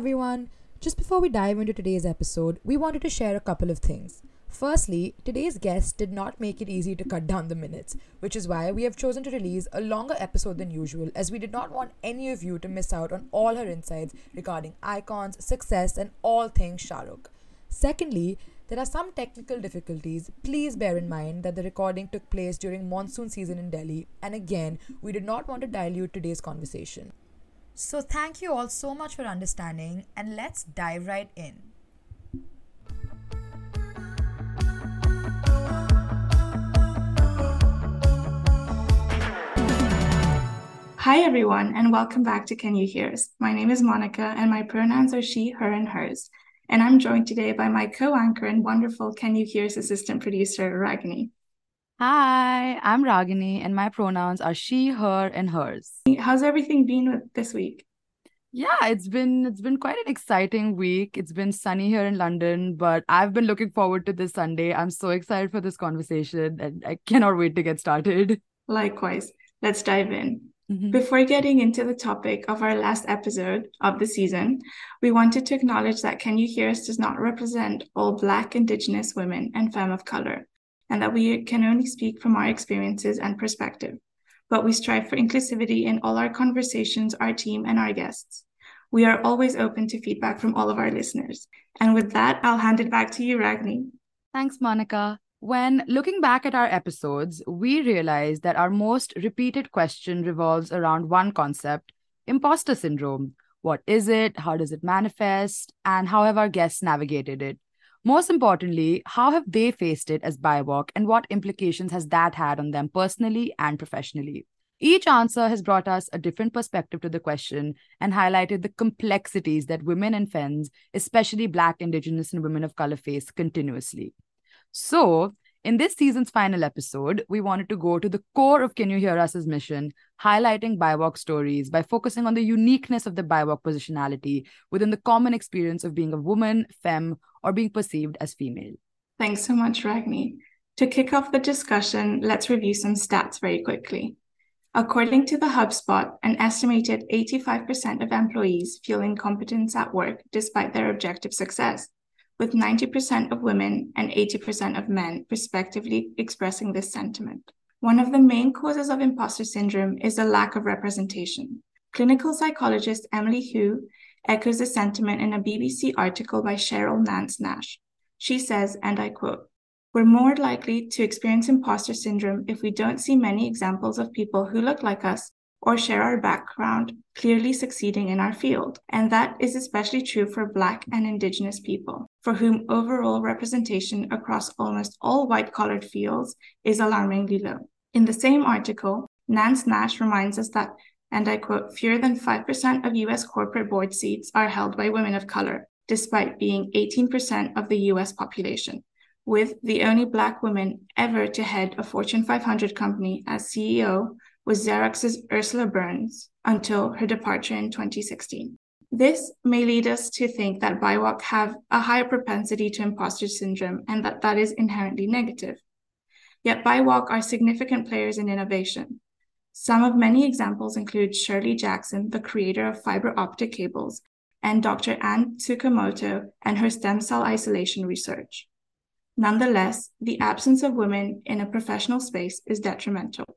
everyone. Just before we dive into today's episode, we wanted to share a couple of things. Firstly, today's guest did not make it easy to cut down the minutes, which is why we have chosen to release a longer episode than usual, as we did not want any of you to miss out on all her insights regarding icons, success, and all things Shah Rukh. Secondly, there are some technical difficulties. Please bear in mind that the recording took place during monsoon season in Delhi, and again, we did not want to dilute today's conversation. So, thank you all so much for understanding, and let's dive right in. Hi, everyone, and welcome back to Can You Hear Us? My name is Monica, and my pronouns are she, her, and hers. And I'm joined today by my co anchor and wonderful Can You Hear Us assistant producer, Ragini. Hi, I'm Ragini, and my pronouns are she, her, and hers. How's everything been with this week? Yeah, it's been it's been quite an exciting week. It's been sunny here in London, but I've been looking forward to this Sunday. I'm so excited for this conversation and I cannot wait to get started. Likewise. Let's dive in. Mhm. Before getting into the topic of our last episode of the season, we wanted to acknowledge that Can You Hear Us does not represent all Black, Indigenous women and femme of color, and that we can only speak from our experiences and perspective. But we strive for inclusivity in all our conversations, our team, and our guests. We are always open to feedback from all of our listeners. And with that, I'll hand it back to you, Ragini. Thanks, Monica. When looking back at our episodes, we realized that our most repeated question revolves around one concept imposter syndrome. What is it? How does it manifest? And how have our guests navigated it? Most importantly, how have they faced it as BIWOC and what implications has that had on them personally and professionally? Each answer has brought us a different perspective to the question and highlighted the complexities that women and femmes, especially Black, Indigenous, and women of color, face continuously. So, in this season's final episode, we wanted to go to the core of Can You Hear Us' mission, highlighting BIWOC stories by focusing on the uniqueness of the BIWOC positionality within the common experience of being a woman, femme, or being perceived as female. Thanks so much, Ragini. To kick off the discussion, let's review some stats very quickly. According to the HubSpot, an estimated 85% of employees feel incompetence at work despite their objective success, with 90% of women and 80% of men respectively expressing this sentiment. One of the main causes of imposter syndrome is the lack of representation. Clinical psychologist Emily Hu echoes the sentiment in a BBC article by Cheryl Nance Nash. She says, and I quote, we're more likely to experience imposter syndrome if we don't see many examples of people who look like us or share our background clearly succeeding in our field. And that is especially true for Black and Indigenous people, for whom overall representation across almost all white collared fields is alarmingly low. In the same article, Nance Nash reminds us that, and I quote, fewer than 5% of US corporate board seats are held by women of color, despite being 18% of the US population with the only Black woman ever to head a Fortune 500 company as CEO was Xerox's Ursula Burns until her departure in 2016. This may lead us to think that BIWOC have a higher propensity to imposter syndrome and that that is inherently negative. Yet BIWOC are significant players in innovation. Some of many examples include Shirley Jackson, the creator of fiber optic cables, and Dr. Anne Tsukamoto and her stem cell isolation research. Nonetheless, the absence of women in a professional space is detrimental.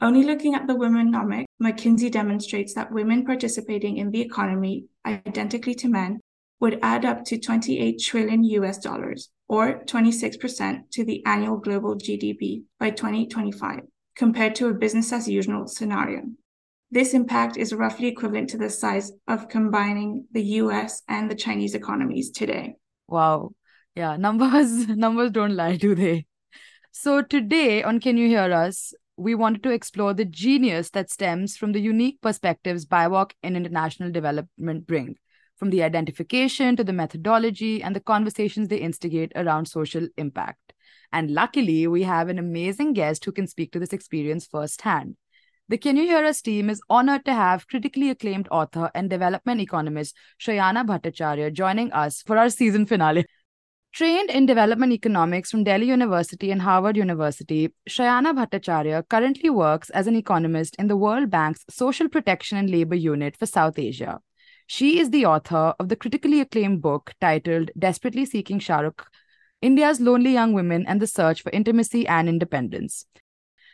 Only looking at the womenomic, McKinsey demonstrates that women participating in the economy identically to men would add up to 28 trillion US dollars, or 26% to the annual global GDP by 2025, compared to a business as usual scenario. This impact is roughly equivalent to the size of combining the US and the Chinese economies today. Wow. Yeah, numbers numbers don't lie, do they? So today on Can You Hear Us, we wanted to explore the genius that stems from the unique perspectives BIWOC and international development bring, from the identification to the methodology and the conversations they instigate around social impact. And luckily, we have an amazing guest who can speak to this experience firsthand. The Can You Hear Us team is honored to have critically acclaimed author and development economist Shrayana Bhattacharya joining us for our season finale. Trained in development economics from Delhi University and Harvard University, Shrayana Bhattacharya currently works as an economist in the World Bank's Social Protection and Labor Unit for South Asia. She is the author of the critically acclaimed book titled Desperately Seeking Shah Rukh India's Lonely Young Women and the Search for Intimacy and Independence.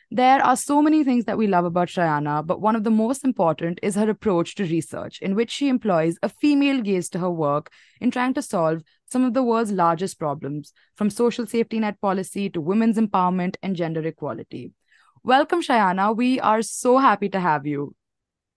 There are so many things that we love about Shrayana, but one of the most important is her approach to research, in which she employs a female gaze to her work in trying to solve some of the world's largest problems, from social safety net policy to women's empowerment and gender equality. Welcome, Shrayana. We are so happy to have you.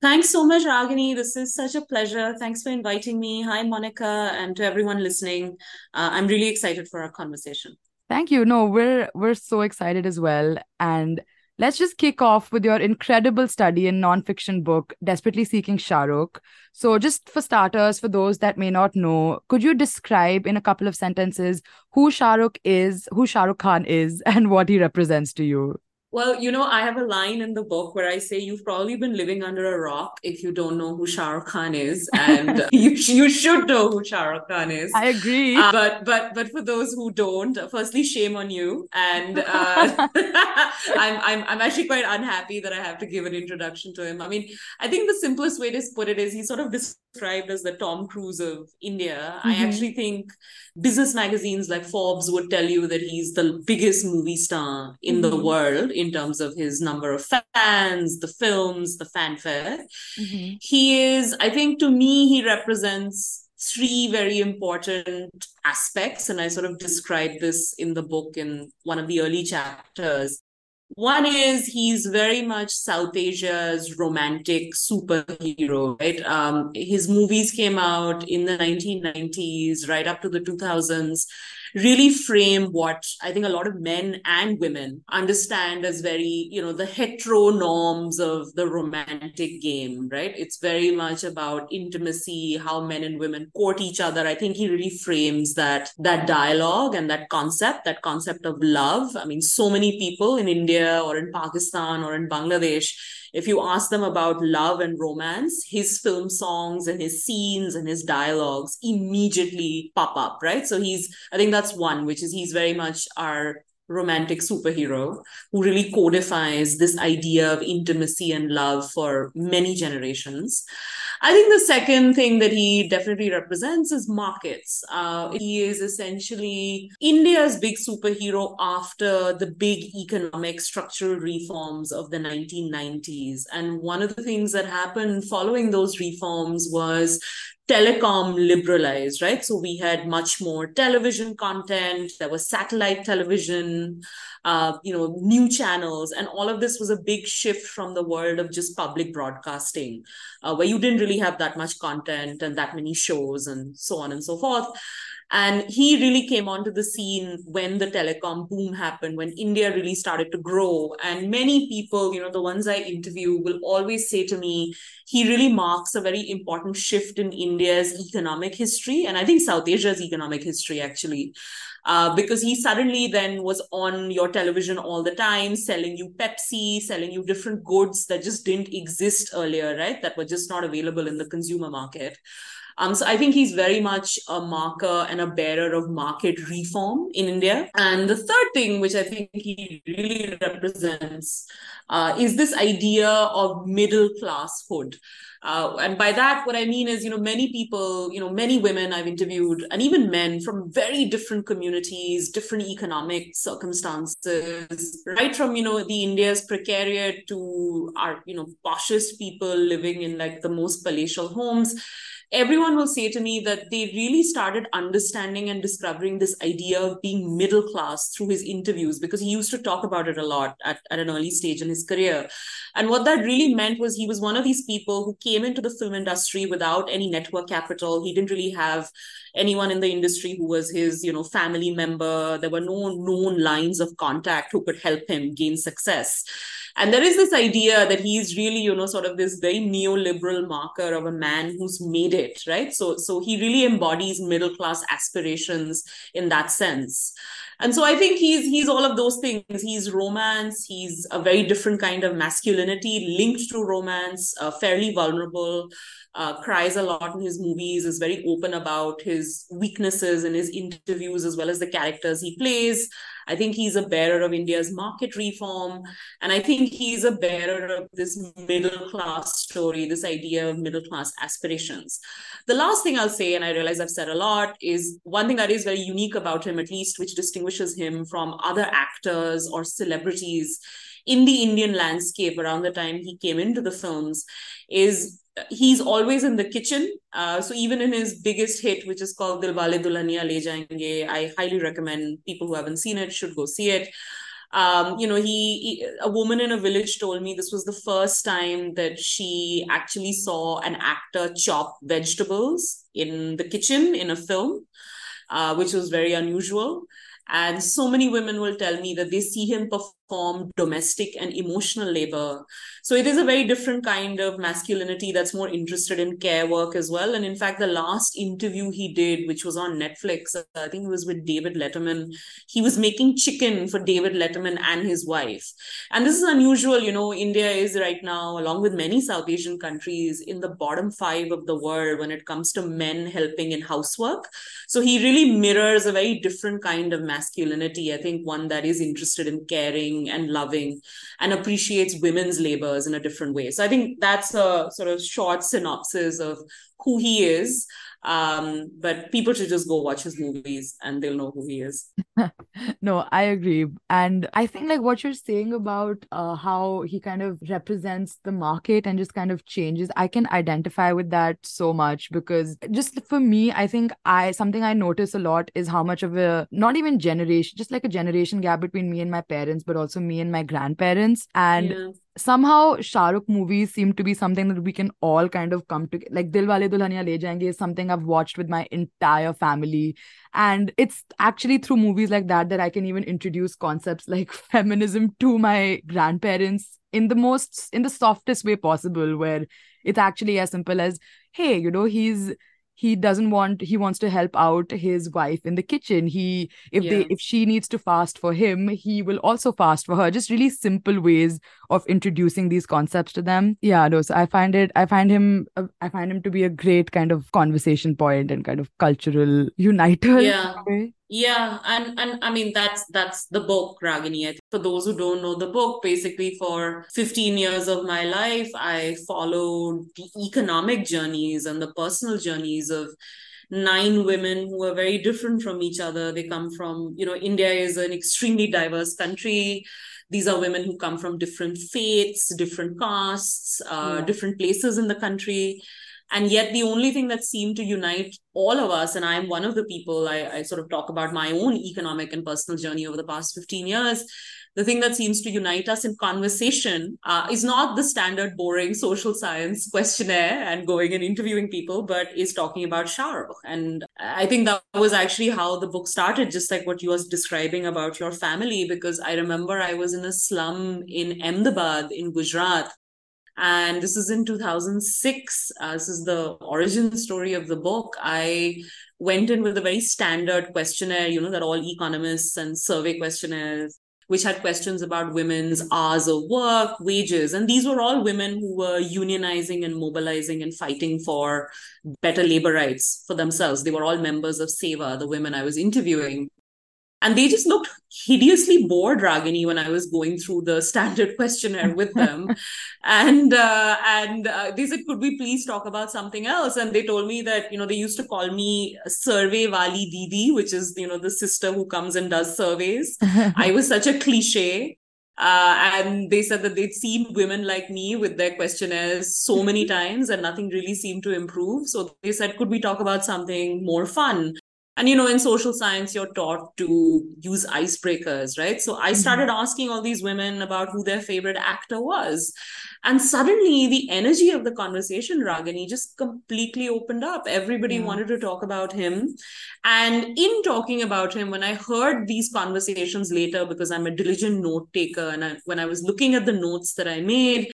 Thanks so much, Ragini. This is such a pleasure. Thanks for inviting me. Hi, Monica, and to everyone listening. Uh, I'm really excited for our conversation. Thank you. No, we're we're so excited as well. And Let's just kick off with your incredible study and nonfiction book, Desperately Seeking Shah Rukh. So, just for starters, for those that may not know, could you describe in a couple of sentences who Shah Rukh is, who Shah Rukh Khan is, and what he represents to you? Well, you know, I have a line in the book where I say you've probably been living under a rock if you don't know who Shah Rukh Khan is, and you you should know who Shah Rukh Khan is. I agree. Uh, but but but for those who don't, firstly, shame on you. And uh, I'm I'm I'm actually quite unhappy that I have to give an introduction to him. I mean, I think the simplest way to put it is he's sort of described as the Tom Cruise of India. Mm-hmm. I actually think business magazines like Forbes would tell you that he's the biggest movie star in mm-hmm. the world in terms of his number of fans, the films, the fanfare. Mm-hmm. He is, I think, to me, he represents three very important aspects. And I sort of describe this in the book in one of the early chapters. One is he's very much South Asia's romantic superhero, right? Um, his movies came out in the 1990s, right up to the 2000s really frame what I think a lot of men and women understand as very, you know, the hetero norms of the romantic game, right? It's very much about intimacy, how men and women court each other. I think he really frames that that dialogue and that concept, that concept of love. I mean, so many people in India or in Pakistan or in Bangladesh if you ask them about love and romance, his film songs and his scenes and his dialogues immediately pop up, right? So he's, I think that's one, which is he's very much our romantic superhero who really codifies this idea of intimacy and love for many generations. I think the second thing that he definitely represents is markets. Uh, he is essentially India's big superhero after the big economic structural reforms of the 1990s. And one of the things that happened following those reforms was telecom liberalized, right? So we had much more television content, there was satellite television, uh, you know, new channels, and all of this was a big shift from the world of just public broadcasting, uh, where you didn't really have that much content and that many shows and so on and so forth. And he really came onto the scene when the telecom boom happened, when India really started to grow. And many people, you know, the ones I interview will always say to me, he really marks a very important shift in India's economic history. And I think South Asia's economic history, actually. Uh, because he suddenly then was on your television all the time, selling you Pepsi, selling you different goods that just didn't exist earlier, right? That were just not available in the consumer market. Um, so I think he's very much a marker and a bearer of market reform in India. And the third thing, which I think he really represents, uh, is this idea of middle classhood. Uh, and by that, what I mean is, you know, many people, you know, many women I've interviewed, and even men from very different communities, different economic circumstances, right from, you know, the India's precariat to our, you know, poshest people living in like the most palatial homes everyone will say to me that they really started understanding and discovering this idea of being middle class through his interviews because he used to talk about it a lot at, at an early stage in his career. And what that really meant was he was one of these people who came into the film industry without any network capital. He didn't really have anyone in the industry who was his, you know, family member. There were no known lines of contact who could help him gain success. And there is this idea that he's really, you know, sort of this very neoliberal marker of a man who's made it, right? So, so he really embodies middle class aspirations in that sense. And so I think he's he's all of those things. He's romance. He's a very different kind of masculinity linked to romance. Uh, fairly vulnerable. Uh, cries a lot in his movies. Is very open about his weaknesses in his interviews as well as the characters he plays. I think he's a bearer of India's market reform. And I think he's a bearer of this middle class story, this idea of middle class aspirations. The last thing I'll say, and I realize I've said a lot, is one thing that is very unique about him, at least, which distinguishes him from other actors or celebrities in the Indian landscape around the time he came into the films is he's always in the kitchen. Uh, so even in his biggest hit, which is called Dilwale Dulhania Le Jayenge, I highly recommend people who haven't seen it should go see it. Um, you know, he, he, a woman in a village told me this was the first time that she actually saw an actor chop vegetables in the kitchen in a film, uh, which was very unusual. And so many women will tell me that they see him perform domestic and emotional labor. So it is a very different kind of masculinity that's more interested in care work as well. And in fact, the last interview he did, which was on Netflix, I think it was with David Letterman, he was making chicken for David Letterman and his wife. And this is unusual. You know, India is right now, along with many South Asian countries, in the bottom five of the world when it comes to men helping in housework. So he really mirrors a very different kind of masculinity. I think one that is interested in caring and loving and appreciates women's labors in a different way. So I think that's a sort of short synopsis of who he is. Um, but people should just go watch his movies and they'll know who he is. no, I agree. And I think like what you're saying about uh, how he kind of represents the market and just kind of changes, I can identify with that so much because just for me, I think I something I notice a lot is how much of a not even generation, just like a generation gap between me and my parents, but also me and my grandparents. And yeah somehow Shah Rukh movies seem to be something that we can all kind of come to like Dilwale Dulhania Le Jayenge is something I've watched with my entire family. And it's actually through movies like that that I can even introduce concepts like feminism to my grandparents in the most in the softest way possible where it's actually as simple as hey you know he's he doesn't want he wants to help out his wife in the kitchen. He if yeah. they if she needs to fast for him he will also fast for her. Just really simple ways of introducing these concepts to them. Yeah no so i find it i find him i find him to be a great kind of conversation point and kind of cultural uniter yeah yeah, and and I mean that's that's the book, Ragini. For those who don't know the book, basically for 15 years of my life, I followed the economic journeys and the personal journeys of nine women who are very different from each other. They come from, you know, India is an extremely diverse country. These are women who come from different faiths, different castes, uh, yeah. different places in the country and yet the only thing that seemed to unite all of us and i'm one of the people I, I, sort of talk about my own economic and personal journey over the past 15 years the thing that seems to unite us in conversation uh, is not the standard boring social science questionnaire and going and interviewing people but is talking about Shah Rukh. and i think that was actually how the book started just like what you was describing about your family because i remember i was in a slum in ahmedabad in gujarat and this is in 2006 uh, this is the origin story of the book. I went in with a very standard questionnaire you know that all economists and survey questionnaires which had questions about women's hours of work wages and these were all women who were unionizing and mobilizing and fighting for better labor rights for themselves. They were all members of SEWA the women i was interviewing and they just looked hideously bored ragini when i was going through the standard questionnaire with them and uh, and uh, they said could we please talk about something else and they told me that you know they used to call me survey wali didi which is you know the sister who comes and does surveys i was such a cliche uh, and they said that they'd seen women like me with their questionnaires so many times and nothing really seemed to improve. So they said, could we talk about something more fun? And you know in social science you're taught to use icebreakers right so i mm-hmm. started mm-hmm. asking all these women about who their favorite actor was and suddenly the energy of the conversation ragini just completely opened up everybody yeah. wanted to talk about him and in talking about him when i heard these conversations later because i'm a diligent note taker and I, when i was looking at the notes that i made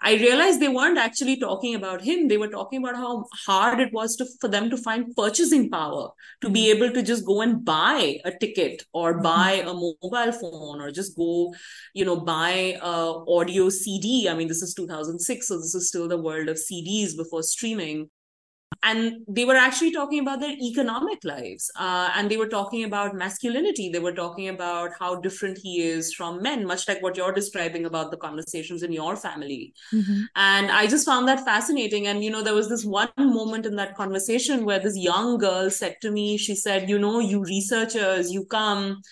I realized they weren't actually talking about him. They were talking about how hard it was to for them to find purchasing power, to be mm-hmm. able to just go and buy a ticket or mm-hmm. buy a mobile phone or just go, you know, buy a audio CD. I mean, this is 2006, so this is still the world of CDs before streaming. And they were actually talking about their economic lives uh, and they were talking about masculinity they were talking about how different he is from men much like what you're describing about the conversations in your family Mhm. and i just found that fascinating and you know there was this one moment in that conversation where this young girl said to me she said you know you researchers you come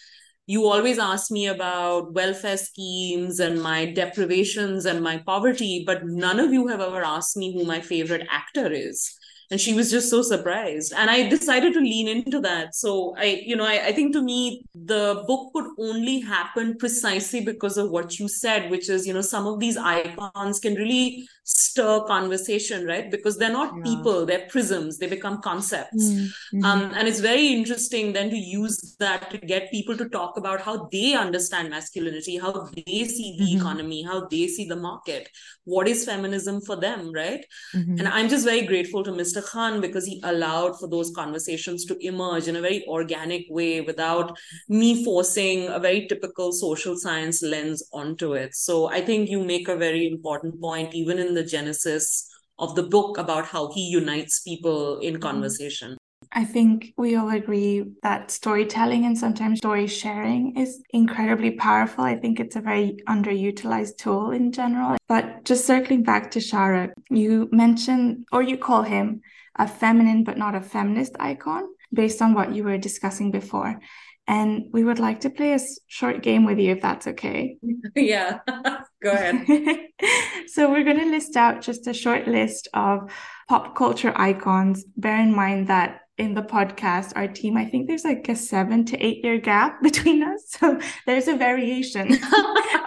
you always ask me about welfare schemes and my deprivations and my poverty, but none of you have ever asked me who my favorite actor is. And she was just so surprised. And I decided to lean into that. So I, you know, I, I think to me, the book could only happen precisely because of what you said, which is, you know, some of these icons can really stir conversation, right? Because they're not Yeah. people, they're prisms, they become concepts. Mhm. Um, and it's very interesting then to use that to get people to talk about how they understand masculinity, how they see the Mhm. economy, how they see the market, what is feminism for them, right? Mhm. And I'm just very grateful to Mr. Khan because he allowed for those conversations to emerge in a very organic way without me forcing a very typical social science lens onto it. So I think you make a very important point, even in the genesis of the book, about how he unites people in mm-hmm. conversation. I think we all agree that storytelling and sometimes story sharing is incredibly powerful. I think it's a very underutilized tool in general. But just circling back to Shah Rukh, you mentioned, or you call him a feminine but not a feminist icon based on what you were discussing before. And we would like to play a short game with you if that's okay. yeah, go ahead. so we're going to list out just a short list of pop culture icons. Bear in mind that in the podcast, our team, I think there's like a seven to eight year gap between us. So there's a variation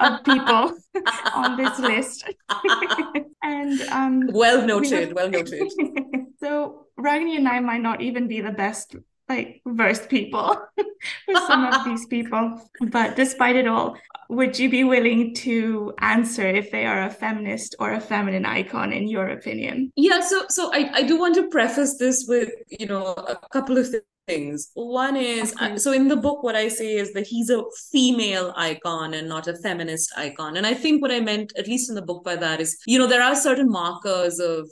of people on this list. and um, well we noted, have- well noted. so Ragini and I might not even be the best like worst people for some of these people. But despite it all, would you be willing to answer if they are a feminist or a feminine icon in your opinion? Yeah, so so I, I do want to preface this with, you know, a couple of things. One is, so in the book, what I say is that he's a female icon and not a feminist icon. And I think what I meant, at least in the book, by that is, you know, there are certain markers of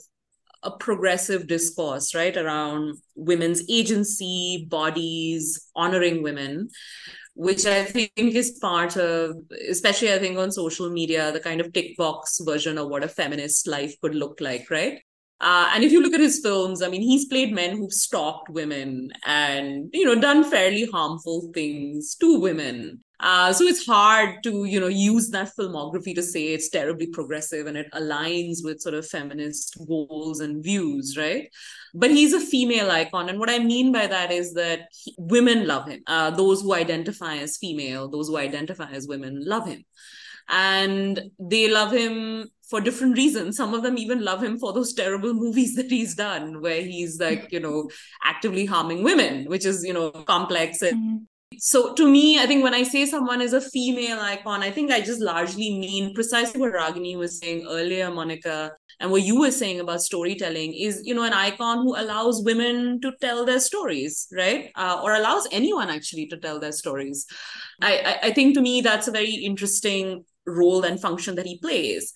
a progressive discourse, right, around women's agency, bodies, honoring women, which I think is part of, especially I think on social media, the kind of tick box version of what a feminist life could look like, right? Uh, and if you look at his films, I mean, he's played men who've stalked women and, you know, done fairly harmful things to women. Uh, so it's hard to, you know, use that filmography to say it's terribly progressive and it aligns with sort of feminist goals and views, right? But he's a female icon. And what I mean by that is that he- women love him. Uh, those who identify as female, those who identify as women love him. And they love him for different reasons. Some of them even love him for those terrible movies that he's done, where he's like, you know, actively harming women, which is, you know, complex and Mhm. So to me, I think when I say someone is a female icon, I think I just largely mean precisely what Ragini was saying earlier, Monica, and what you were saying about storytelling is, you know, an icon who allows women to tell their stories, right? Uh, or allows anyone actually to tell their stories. I, I, I think to me that's a very interesting role and function that he plays.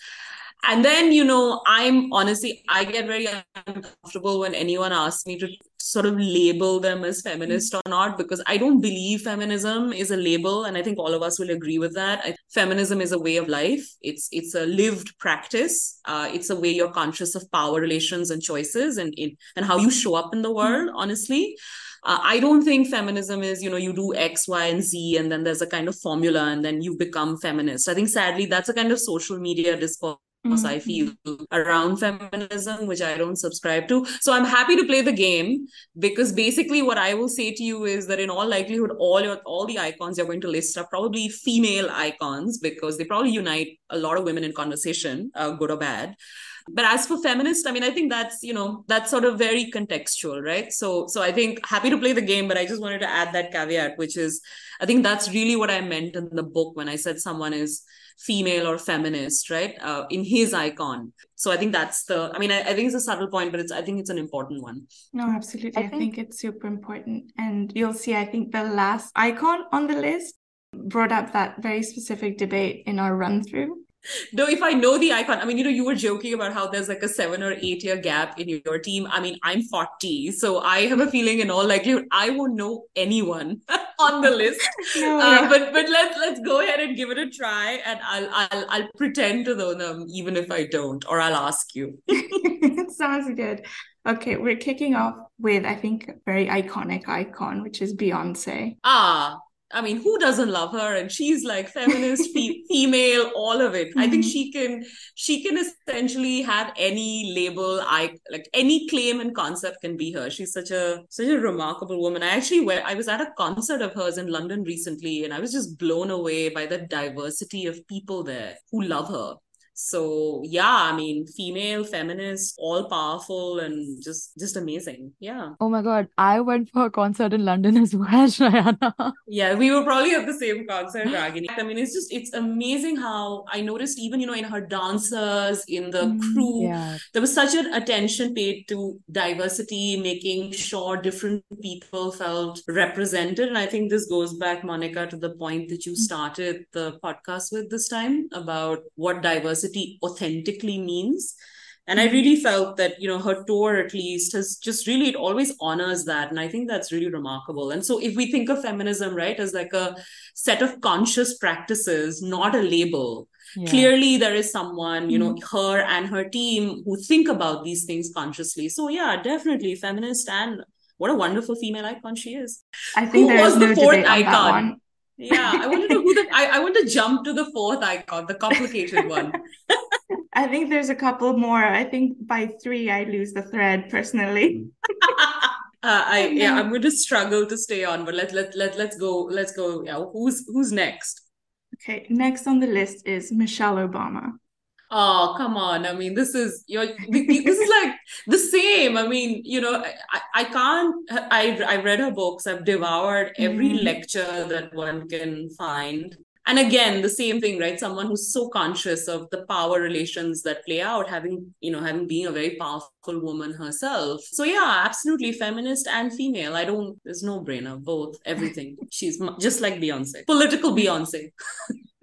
And then, you know, I'm honestly, I get very uncomfortable when anyone asks me to sort of label them as feminist or not, because I don't believe feminism is a label. And I think all of us will agree with that. I, feminism is a way of life. It's, it's a lived practice. Uh, it's a way you're conscious of power relations and choices and, in, and how you show up in the world, honestly. Uh, I don't think feminism is, you know, you do X, Y, and Z, and then there's a kind of formula, and then you become feminist. I think sadly, that's a kind of social media discourse I feel around feminism, which I don't subscribe to. So I'm happy to play the game because basically what I will say to you is that in all likelihood, all your all the icons you're going to list are probably female icons because they probably unite a lot of women in conversation, uh, good or bad. But as for feminist, I mean, I think that's you know that's sort of very contextual, right? So so I think happy to play the game, but I just wanted to add that caveat, which is I think that's really what I meant in the book when I said someone is female or feminist, right? Uh, in his icon. So I think that's the. I mean, I, I think it's a subtle point, but it's I think it's an important one. No, absolutely. I I, think- think it's super important. And you'll see, I think the last icon on the list brought up that very specific debate in our run through. no, if I know the icon, I mean, you know, you were joking about how there's like a seven or eight year gap in your team. I mean, I'm 40, so I have a feeling in all likelihood I won't know anyone on the list. No, Uh, but but let's let's go ahead and give it a try, and I'll I'll I'll pretend to know them even if I don't, or I'll ask you. Sounds good. Okay, we're kicking off with, I think, a very iconic icon, which is Beyonce. Ah, I mean, who doesn't love her? And she's like feminist, fe- female, all of it. I think Mhm. she can she can essentially have any label, I like any claim and concept can be her. She's such a such a remarkable woman. I actually went, I was at a concert of hers in London recently, and I was just blown away by the diversity of people there who love her. So yeah, I mean, female, feminist, all powerful, and just just amazing. Yeah. Oh my God, I went for a concert in London as well, Shrayana. Yeah, we were probably at the same concert, Ragini. I mean, it's just, it's amazing how I noticed even, you know, in her dancers, in the Mm, crew, Yeah. there was such an attention paid to diversity, making sure different people felt represented. And I think this goes back, Monica, to the point that you started the podcast with this time about what diversity authentically means. And I really felt that, you know, her tour at least has just really, it always honors that. And I think that's really remarkable. And so if we think of feminism, right, as like a set of conscious practices, not a label, Yeah. clearly there is someone, you know, mm-hmm. her and her team who think about these things consciously. So yeah, definitely feminist and what a wonderful female icon she is. I think Who was is the no fourth debate on that icon? One. Yeah, I want to know who the I, I want to jump to the fourth icon, the complicated one. I think there's a couple more. I think by three, I lose the thread personally. Uh, I And yeah, I'm going to struggle to stay on, but let let let let's go. Let's go. Yeah, who's who's next? Okay, next on the list is Michelle Obama. Oh, come on. I mean, this is you're this is like the same. I mean, you know, I, I- can't I I read her books. I've devoured every Mhm. lecture that one can find. And again, the same thing, right? Someone who's so conscious of the power relations that play out, having, you know, having been a very powerful woman herself. So yeah, absolutely feminist and female. I don't, there's no brainer, both, everything. She's just like Beyonce, political Beyonce.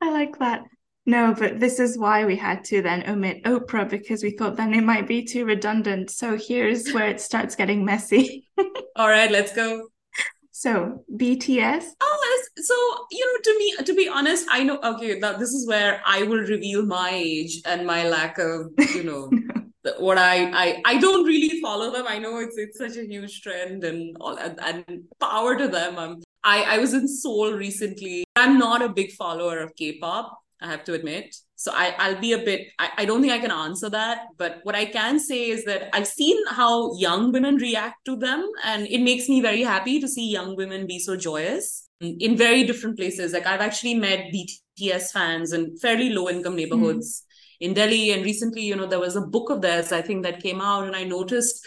I like that. No, but this is why we had to then omit Oprah because we thought then it might be too redundant. So here's where it starts getting messy. All right, let's go. So BTS. Oh, so you know, to me, to be honest, I know. Okay, now this is where I will reveal my age and my lack of, you know, the- what I I I don't really follow them. I know it's it's such a huge trend and all, and, and power to them. I'm I I was in Seoul recently. I'm not a big follower of K-pop. I have to admit. So I, I'll be a bit, I, I don't think I can answer that. But what I can say is that I've seen how young women react to them. And it makes me very happy to see young women be so joyous in very different places. Like I've actually met BTS fans in fairly low income hmm. neighborhoods in Delhi. And recently, you know, there was a book of theirs, I think, that came out. And I noticed,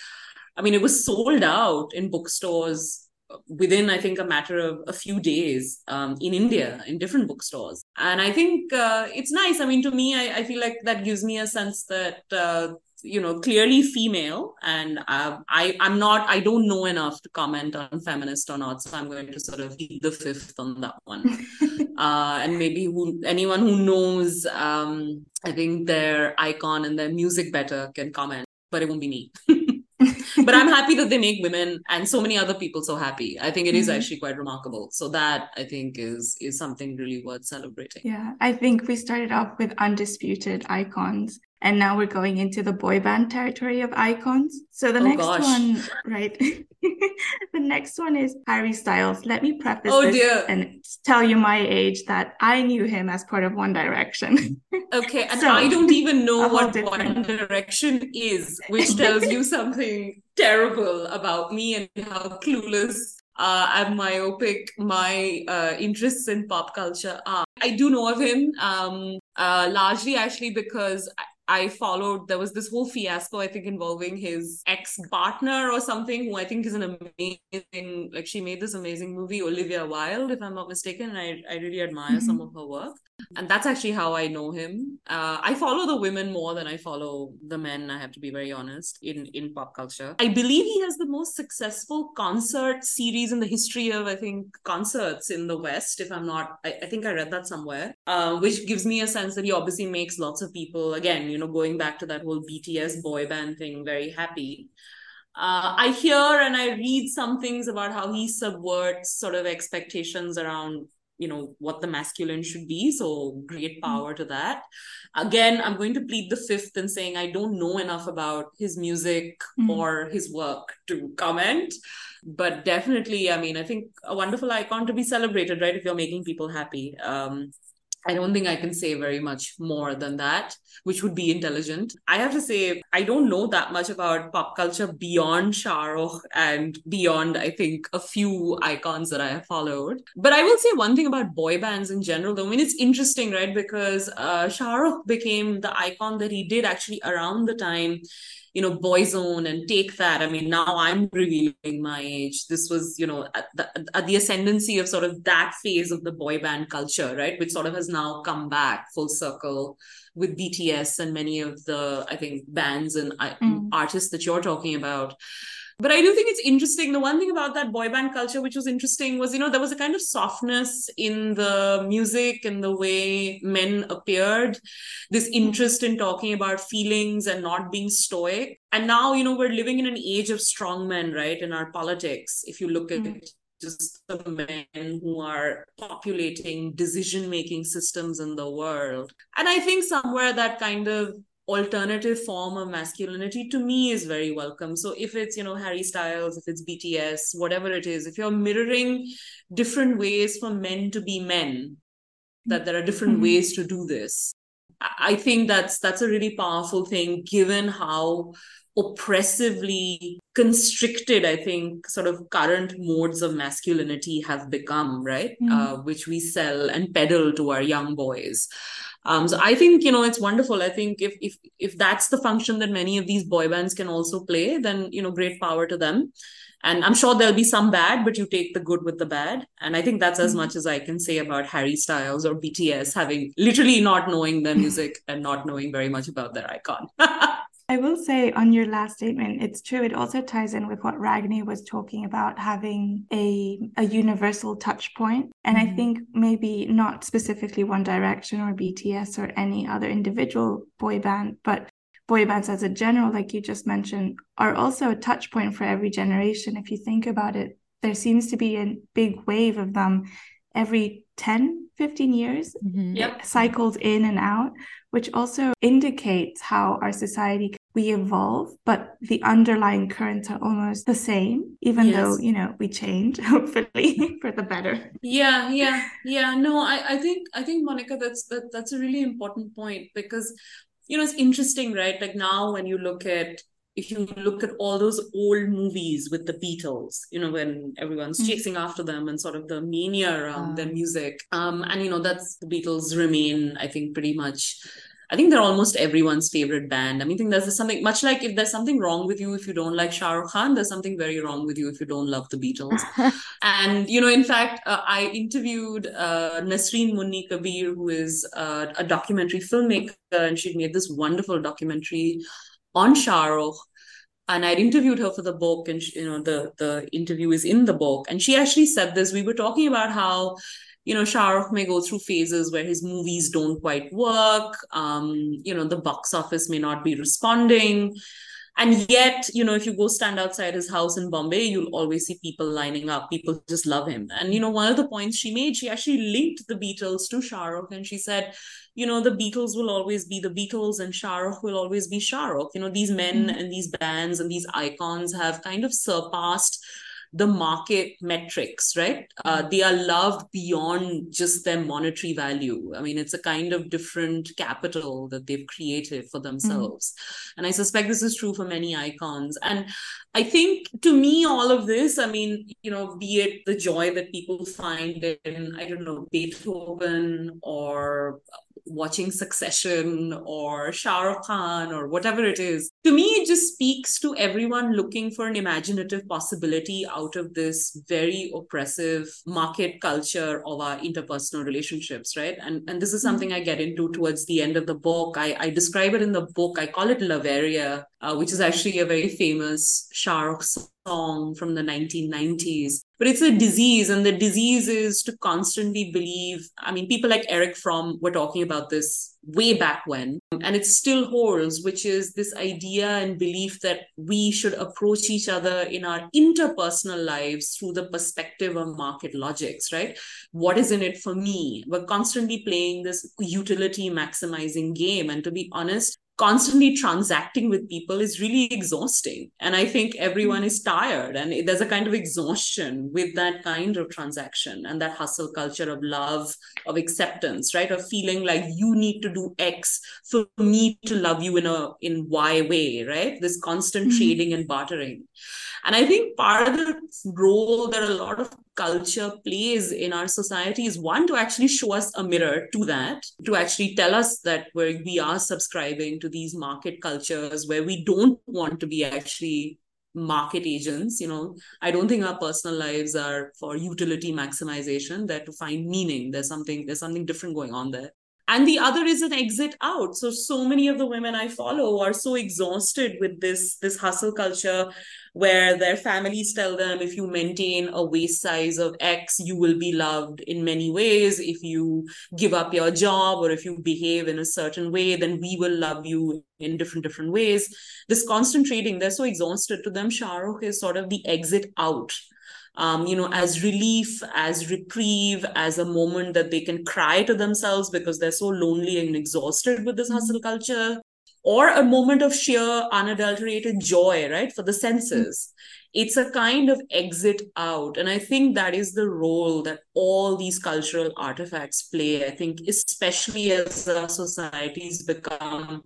I mean, it was sold out in bookstores within i think a matter of a few days um, in india in different bookstores. And i think uh, it's nice. I mean to me I, I feel like that gives me a sense that uh, you know clearly female. And uh, i i'm not i don't know enough to comment on feminist or not. So i'm going to sort of be the fifth on that one. Uh, and maybe who anyone who knows um, i think their icon and their music better can comment but it won't be me but I'm happy that they make women and so many other people so happy. I think it is Mhm. actually quite remarkable. So that I think is is something really worth celebrating. Yeah, I think we started off with undisputed icons, and now we're going into the boy band territory of icons. So the Oh, next gosh. one, right? the next one is Harry Styles. Let me preface Oh, this dear. and tell you my age that I knew him as part of One Direction. Okay, and So, I don't even know what different- One Direction is, which tells you something terrible about me and how clueless uh, and myopic my uh, interests in pop culture are. I do know of him, um, uh, largely actually because I- followed, there was this whole fiasco, I think, involving his ex partner or something, who I think is an amazing, like, she made this amazing movie, Olivia Wilde, if I'm not mistaken. And I, I really admire mm-hmm. some of her work. And that's actually how I know him. Uh, I follow the women more than I follow the men. I have to be very honest in in pop culture. I believe he has the most successful concert series in the history of I think concerts in the West. If I'm not, I, I think I read that somewhere, uh, which gives me a sense that he obviously makes lots of people again, you know, going back to that whole BTS boy band thing, very happy. Uh, I hear and I read some things about how he subverts sort of expectations around you know what the masculine should be so great mm-hmm. power to that again i'm going to plead the fifth in saying i don't know enough about his music mm. or his work to comment but definitely i mean i think a wonderful icon to be celebrated right if you're making people happy um I don't think I can say very much more than that, which would be intelligent. I have to say, I don't know that much about pop culture beyond Shah Rukh and beyond, I think, a few icons that I have followed. But I will say one thing about boy bands in general, though. I mean, it's interesting, right? Because uh, Shah Rukh became the icon that he did actually around the time you know boyzone and take that. I mean now i'm revealing my age. This was you know at the, at the ascendancy of sort of that phase of the boy band culture right? Which sort of has now come back full circle with bts and many of the i think bands and uh, mm. artists that you're talking about but I do think it's interesting. The one thing about that boy band culture, which was interesting, was you know there was a kind of softness in the music and the way men appeared. This interest in talking about feelings and not being stoic. And now you know we're living in an age of strong men, right? In our politics, if you look at mm-hmm just the men who are populating decision making systems in the world. And I think somewhere that kind of alternative form of masculinity to me is very welcome so if it's you know harry styles if it's bts whatever it is if you're mirroring different ways for men to be men that there are different mm-hmm. ways to do this i think that's that's a really powerful thing given how oppressively constricted i think sort of current modes of masculinity have become right mm-hmm. uh, which we sell and peddle to our young boys um, so I think you know it's wonderful. I think if if if that's the function that many of these boy bands can also play, then you know great power to them. And I'm sure there'll be some bad, but you take the good with the bad. And I think that's as mm-hmm. much as I can say about Harry Styles or BTS having literally not knowing their music and not knowing very much about their icon. I will say on your last statement, it's true. It also ties in with what Ragini was talking about having a, a universal touch point. And mm-hmm. I think maybe not specifically One Direction or BTS or any other individual boy band, but boy bands as a general, like you just mentioned, are also a touch point for every generation. If you think about it, there seems to be a big wave of them every 10, 15 years, mm-hmm. yep. cycled in and out, which also indicates how our society we evolve, but the underlying currents are almost the same, even yes. though, you know, we change, hopefully, for the better. Yeah, yeah, yeah. No, I, I think I think Monica, that's that that's a really important point because you know it's interesting, right? Like now when you look at if you look at all those old movies with the Beatles, you know, when everyone's mm. chasing after them and sort of the mania around uh. their music. Um, and you know, that's the Beatles remain, I think, pretty much I think they're almost everyone's favorite band. I mean, I think there's something much like if there's something wrong with you if you don't like Shah Rukh Khan, there's something very wrong with you if you don't love the Beatles. and you know, in fact, uh, I interviewed uh, Nasreen Munni Kabir, who is uh, a documentary filmmaker, and she made this wonderful documentary on Shah Rukh and I'd interviewed her for the book, and she, you know the the interview is in the book, and she actually said this. We were talking about how you know Shah Rukh may go through phases where his movies don't quite work. Um, you know the box office may not be responding, and yet you know if you go stand outside his house in bombay you'll always see people lining up. People just love him. And you know one of the points she made she actually linked the beatles to Shah Rukh and she said you know the beatles will always be the beatles and Shah Rukh will always be Shah Rukh you know these men mm-hmm. and these bands and these icons have kind of surpassed the market metrics, right? Uh, they are loved beyond just their monetary value. I mean, it's a kind of different capital that they've created for themselves. Mm. And I suspect this is true for many icons. And I think to me, all of this, I mean, you know, be it the joy that people find in, I don't know, Beethoven or watching Succession or Shah Rukh Khan or whatever it is. To me, it just speaks to everyone looking for an imaginative possibility out of this very oppressive market culture of our interpersonal relationships, right? And and this is hmm. something I get into towards the end of the book. I, I describe it in the book. I call it Loveria, uh, which is actually a very famous Shah Rukh song from the 1990s but it's a disease and the disease is to constantly believe i mean people like Erich Fromm were talking about this way back when and it still holds which is this idea and belief that we should approach each other in our interpersonal lives through the perspective of market logics right? What is in it for me? We're constantly playing this utility maximizing game and to be honest constantly transacting with people is really exhausting. And i think everyone is tired and there's a kind of exhaustion with that kind of transaction and that hustle culture of love of acceptance right? Of feeling like you need to do x for me to love you in a in y way right? This constant mm-hmm. trading and bartering and I think part of the role that a lot of culture plays in our society is one to actually show us a mirror to that, to actually tell us that where we are subscribing to these market cultures where we don't want to be actually market agents you know. I don't think our personal lives are for utility maximization. They're to find meaning. There's something there's something different going on there and the other is an exit out. So so many of the women i follow are so exhausted with this this hustle culture where their families tell them if you maintain a waist size of x you will be loved in many ways. If you give up your job or if you behave in a certain way then we will love you in different different ways. This constant trading they're so exhausted. To them Shah Rukh is sort of the exit out um, you know, as relief, as reprieve, as a moment that they can cry to themselves because they're so lonely and exhausted with this mm-hmm. hustle culture, or a moment of sheer unadulterated joy, right, for the senses. Mm-hmm. It's a kind of exit out. And I think that is the role that all these cultural artifacts play. I think, especially as our societies become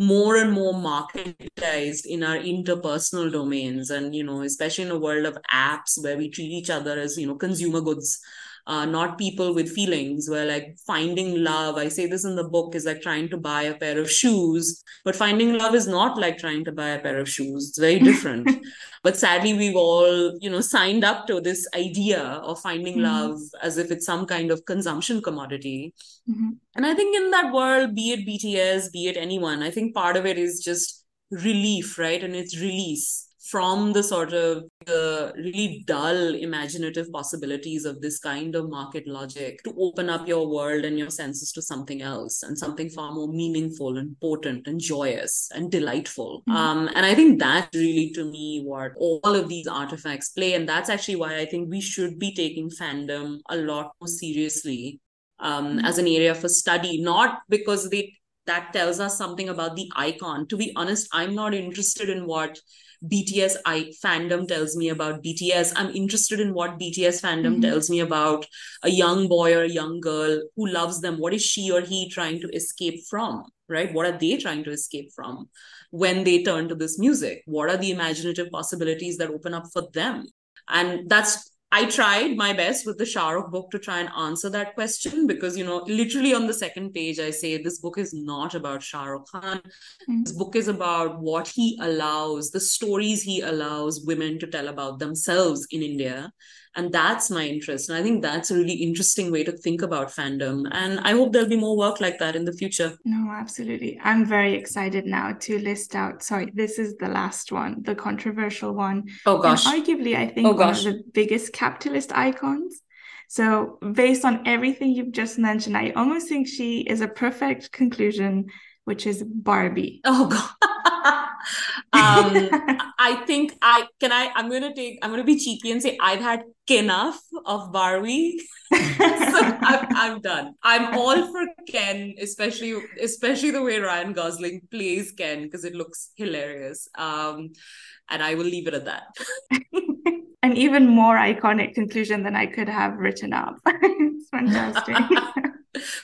more and more marketized in our interpersonal domains. And you know especially in a world of apps where we treat each other as you know consumer goods uh, not people with feelings where like finding love i say this in the book is like trying to buy a pair of shoes but finding love is not like trying to buy a pair of shoes. It's very different. But sadly we've all you know signed up to this idea of finding mm-hmm. love as if it's some kind of consumption commodity. Mm-hmm. and i think in that world be it bts be it anyone i think part of it is just relief right? And it's release from the sort of the really dull imaginative possibilities of this kind of market logic to open up your world and your senses to something else and something far more meaningful and potent and joyous and delightful mm-hmm. um, and i think that's really to me what all of these artifacts play and that's actually why i think we should be taking fandom a lot more seriously um, mm-hmm. as an area for study not because they that tells us something about the icon to be honest i'm not interested in what BTS I, fandom tells me about BTS. I'm interested in what BTS fandom mm-hmm. tells me about a young boy or a young girl who loves them. What is she or he trying to escape from? Right? What are they trying to escape from when they turn to this music? What are the imaginative possibilities that open up for them? And that's I tried my best with the Shah Rukh book to try and answer that question because, you know, literally on the second page, I say this book is not about Shah Rukh Khan. Mm-hmm. This book is about what he allows, the stories he allows women to tell about themselves in India and that's my interest. And i think that's a really interesting way to think about fandom. And i hope there'll be more work like that in the future. No absolutely. I'm very excited now to list out sorry this is the last one the controversial one. Oh gosh. and arguably i think oh, one of the biggest capitalist icons. So based on everything you've just mentioned i almost think she is a perfect conclusion which is barbie. Oh god um, I think I can I I'm gonna take I'm gonna be cheeky and say I've had enough of Barbie. so I'm, I'm done. I'm all for Ken, especially especially the way Ryan Gosling plays Ken because it looks hilarious. Um, and I will leave it at that. An even more iconic conclusion than I could have written up. it's fantastic.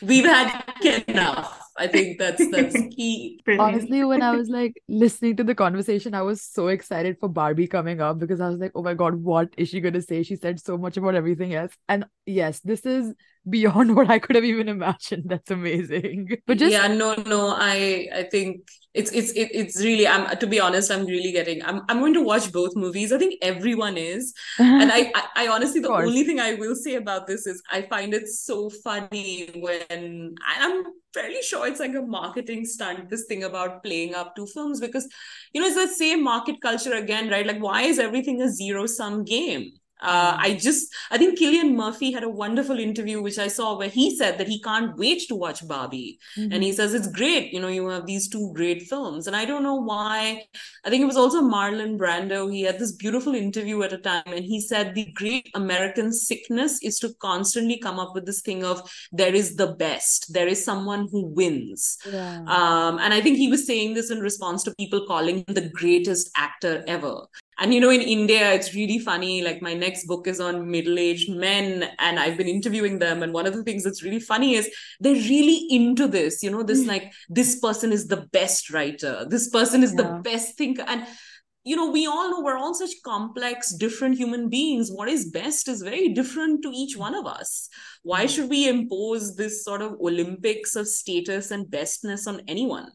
We've had enough. I think that's that's key. Brilliant. Honestly, when I was like listening to the conversation, I was so excited for Barbie coming up because I was like, oh my god, what is she gonna say? She said so much about everything else. And yes, this is beyond what I could have even imagined. That's amazing. But just yeah, no, no, I I think it's it's it, it's really I'm to be honest, I'm really getting I'm I'm going to watch both movies. I think everyone is. And I I, I honestly the only thing I will say about this is I find it so funny when I'm fairly sure it's like a marketing stunt, this thing about playing up two films because you know it's the same market culture again, right? Like why is everything a zero sum game? Uh, I just, I think Cillian Murphy had a wonderful interview, which I saw where he said that he can't wait to watch Barbie. Mm-hmm. And he says, it's great. You know, you have these two great films. And I don't know why. I think it was also Marlon Brando. He had this beautiful interview at a time and he said, the great American sickness is to constantly come up with this thing of there is the best, there is someone who wins. Yeah. Um, and I think he was saying this in response to people calling him the greatest actor ever and you know in india it's really funny like my next book is on middle-aged men and i've been interviewing them and one of the things that's really funny is they're really into this you know this mm. like this person is the best writer this person is yeah. the best thinker and you know we all know we're all such complex different human beings. What is best is very different to each one of us. Why mm. should we impose this sort of olympics of status and bestness on anyone?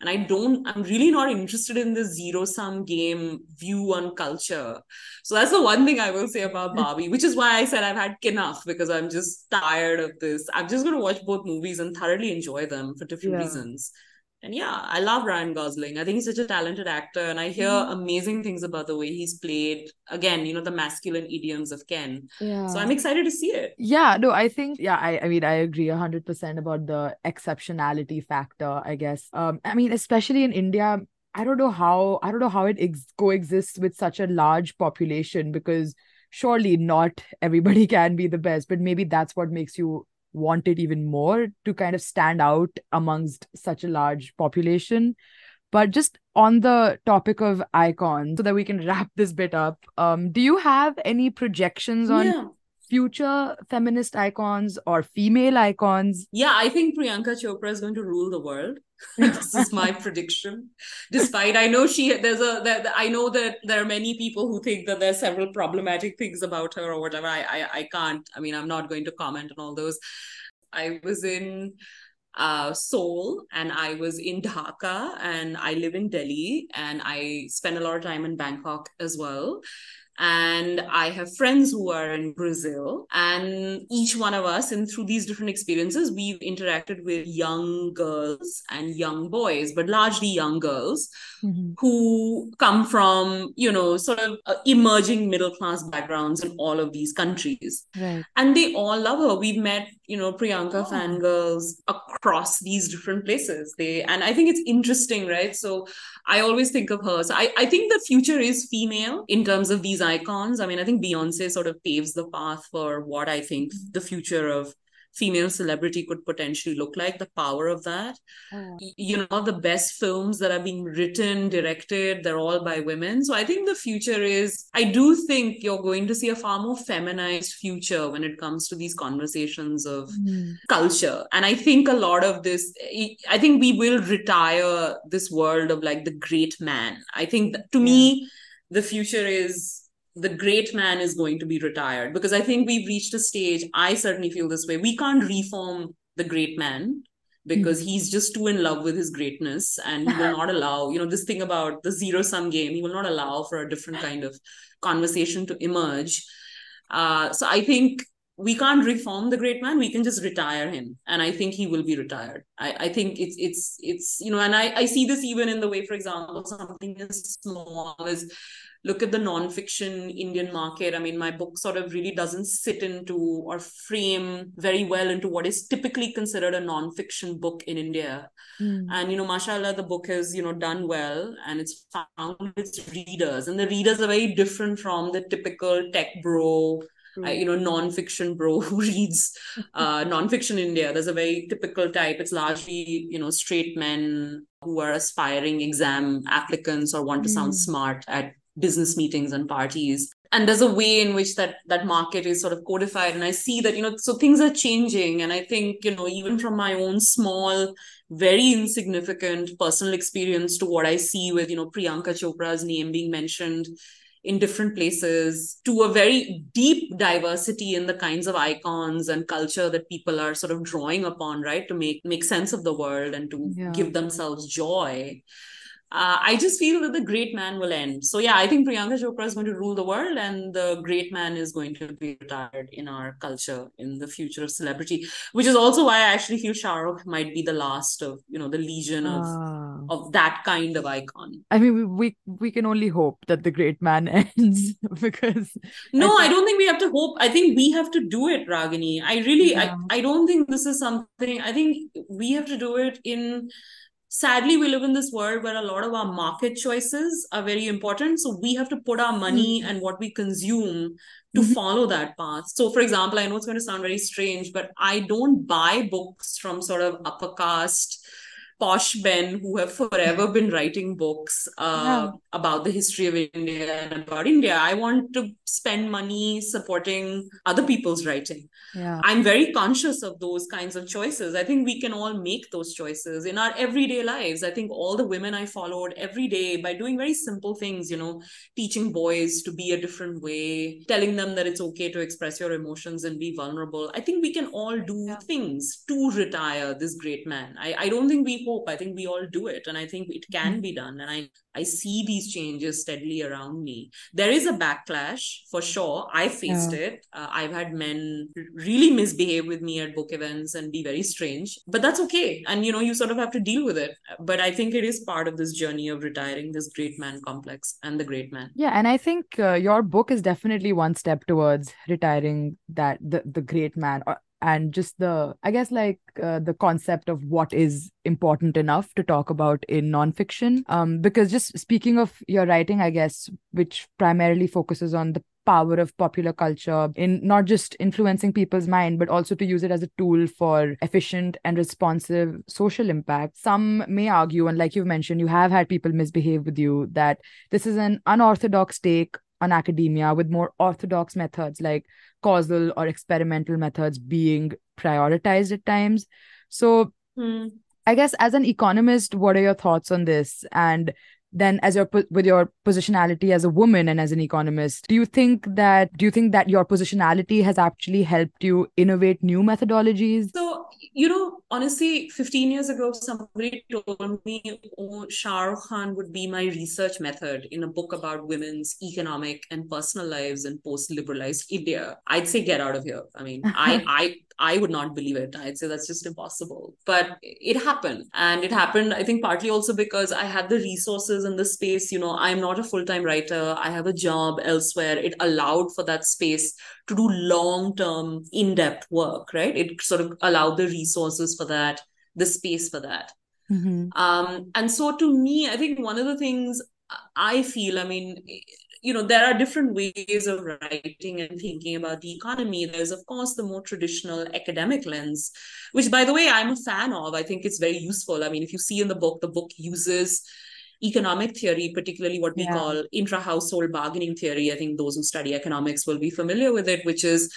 And i don't i'm really not interested in this zero sum game view on culture. So that's the one thing i will say about barbie which is why i said i've had enough because i'm just tired of this. I'm just going to watch both movies and thoroughly enjoy them for different yeah. reasons and yeah, I love Ryan Gosling. I think he's such a talented actor, and I hear mm-hmm. amazing things about the way he's played. Again, you know, the masculine idioms of Ken. Yeah. So I'm excited to see it. Yeah, no, I think yeah, I, I mean I agree hundred percent about the exceptionality factor. I guess. Um, I mean, especially in India, I don't know how I don't know how it ex- coexists with such a large population because surely not everybody can be the best, but maybe that's what makes you want it even more to kind of stand out amongst such a large population. But just on the topic of icons, so that we can wrap this bit up, um, do you have any projections on yeah. future feminist icons or female icons? Yeah, I think Priyanka Chopra is going to rule the world. this is my prediction. Despite I know she there's a that I know that there are many people who think that there's several problematic things about her or whatever. I I, I can't. I mean, I'm not going to comment on all those. I was in uh, Seoul and I was in Dhaka and I live in Delhi and I spend a lot of time in Bangkok as well and I have friends who are in Brazil. And each one of us, and through these different experiences, we've interacted with young girls and young boys, but largely young girls mm-hmm. who come from, you know, sort of uh, emerging middle class backgrounds in all of these countries. Right. And they all love her. We've met, you know, Priyanka oh. fangirls across these different places. They, and I think it's interesting, right? So I always think of her. So I, I think the future is female in terms of these icons. I mean, I think Beyonce sort of paves the path for what I think mm-hmm. the future of female celebrity could potentially look like the power of that oh. you know the best films that are being written directed they're all by women so i think the future is i do think you're going to see a far more feminized future when it comes to these conversations of mm. culture and i think a lot of this i think we will retire this world of like the great man i think to yeah. me the future is the great man is going to be retired because I think we've reached a stage. I certainly feel this way. We can't reform the great man because mm-hmm. he's just too in love with his greatness and he will not allow, you know, this thing about the zero sum game, he will not allow for a different kind of conversation to emerge. Uh, so I think we can't reform the great man we can just retire him and i think he will be retired i, I think it's it's it's you know and I, I see this even in the way for example something as small as look at the non-fiction Indian market, I mean, my book sort of really doesn't sit into or frame very well into what is typically considered a non-fiction book in India. Mm. And, you know, mashallah, the book has, you know, done well and it's found its readers. And the readers are very different from the typical tech bro, uh, you know, non-fiction bro who reads uh, non-fiction India. There's a very typical type. It's largely, you know, straight men who are aspiring exam applicants or want to sound hmm. smart at business meetings and parties. And there's a way in which that that market is sort of codified. And i see that you know so things are changing. And i think you know even from my own small very insignificant personal experience to what i see with you know priyanka chopra's name being mentioned in different places to a very deep diversity in the kinds of icons and culture that people are sort of drawing upon right to make make sense of the world and to Yeah. give themselves joy uh, I just feel that the great man will end. So yeah, I think Priyanka Chopra is going to rule the world, and the great man is going to be retired in our culture in the future of celebrity. Which is also why I actually feel Shah Rukh might be the last of you know the legion of Ah. of that kind of icon. I mean, we, we we can only hope that the great man ends because No, I, think- don't think we have to hope. I think we have to do it, Ragini. I really, Yeah. I, I don't think this is something. I think we have to do it in. Sadly, we live in this world where a lot of our market choices are very important. So we have to put our money and what we consume to Mhm. follow that path. So, for example, I know it's going to sound very strange, but I don't buy books from sort of upper caste posh men who have forever been writing books uh, about the history of India and about India. I want to spend money supporting other people's writing. yeah. I'm very conscious of those kinds of choices. I think we can all make those choices in our everyday lives. I think all the women I followed every day by doing very simple things, you know, teaching boys to be a different way, telling them that it's okay to express your emotions and be vulnerable. I think we can all do Yeah. things to retire this great man. I, I don't think we hope, I think we all do it. And I think it can be done. And I, I see these changes steadily around me. There is a backlash for sure. I faced Yeah. it. Uh, I've had men really misbehave with me at book events and be very strange, but that's okay. And you know, you sort of have to deal with it. But I think it is part of this journey of retiring this great man complex and the great man. Yeah, and I think uh, your book is definitely one step towards retiring that the the great man or, and just the I guess like uh, the concept of what is important enough to talk about in nonfiction. Um, because just speaking of your writing, I guess, which primarily focuses on the power of popular culture in not just influencing people's mind but also to use it as a tool for efficient and responsive social impact some may argue and like you've mentioned you have had people misbehave with you that this is an unorthodox take on academia with more orthodox methods like causal or experimental methods being prioritized at times so Hmm. I guess as an economist, what are your thoughts on this? And then as your with your positionality as a woman and as an economist, do you think that do you think that your positionality has actually helped you innovate new methodologies? So, you know, honestly, 15 years ago, somebody told me, oh, Shah Rukh Khan would be my research method in a book about women's economic and personal lives in post-liberalized India. I'd say, get out of here. I mean, I, I, I would not believe it. I'd say that's just impossible. But it happened. And it happened, I think, partly also because I had the resources and the space. You know, I'm not a full-time writer. I have a job elsewhere. It allowed for that space to do long-term, in-depth work, right? It sort of allowed the resources for that, the space for that. Mhm. Um, and so to me, I think one of the things I feel, I mean, you know, there are different ways of writing and thinking about the economy. There's, of course, the more traditional academic lens, which, by the way, I'm a fan of. I think it's very useful. I mean, if you see in the book, the book uses economic theory, particularly what we Yeah. call intra household bargaining theory. I think those who study economics will be familiar with it, which is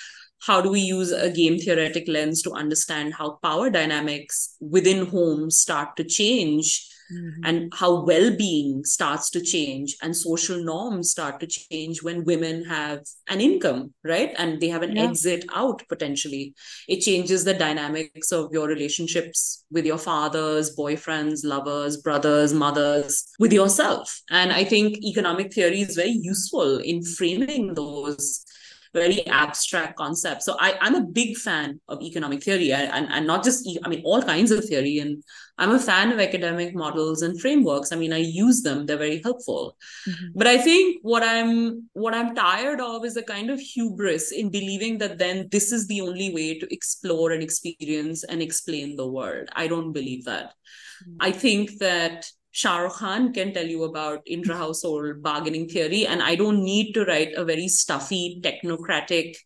how do we use a game theoretic lens to understand how power dynamics within homes start to change Mhm. and how well-being starts to change and social norms start to change when women have an income right and they have an Yeah. exit out potentially it changes the dynamics of your relationships with your fathers boyfriends lovers brothers mothers with yourself and i think economic theory is very useful in framing those very abstract concepts so I, i'm a big fan of economic theory and, and, not just I mean all kinds of theory and I'm a fan of academic models and frameworks. I mean, I use them; they're very helpful. Mhm. But I think what I'm what I'm tired of is a kind of hubris in believing that then this is the only way to explore and experience and explain the world. I don't believe that. Mm. I think that Shah Rukh Khan can tell you about intra-household bargaining theory, and I don't need to write a very stuffy technocratic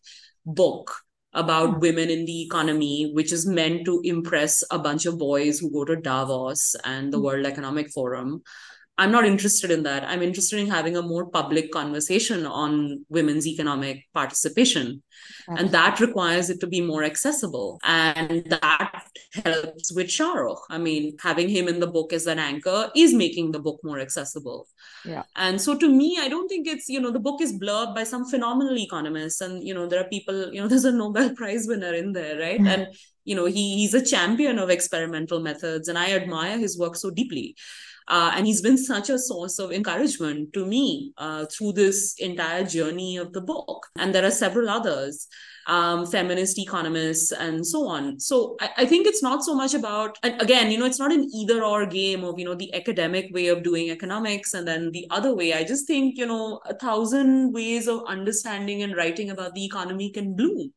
book about Hmm. women in the economy, which is meant to impress a bunch of boys who go to Davos and the Hmm. World Economic Forum. I'm not interested in that. I'm interested in having a more public conversation on women's economic participation. Absolutely. And that requires it to be more accessible. And that helps with Shahrukh. I mean, having him in the book as an anchor is making the book more accessible. Yeah. And so to me, I don't think it's, you know, the book is blurbed by some phenomenal economists. And, you know, there are people, you know, there's a Nobel Prize winner in there, right? Mm-hmm. and, you know, he, he's a champion of experimental methods. And I admire his work so deeply. Uh, and he's been such a source of encouragement to me uh, through this entire journey of the book. And there are several others. Um, feminist economists and so on. So I, I, think it's not so much about, and again, you know, it's not an either or game of, you know, the academic way of doing economics and then the other way. I just think, you know, a thousand ways of understanding and writing about the economy can bloom.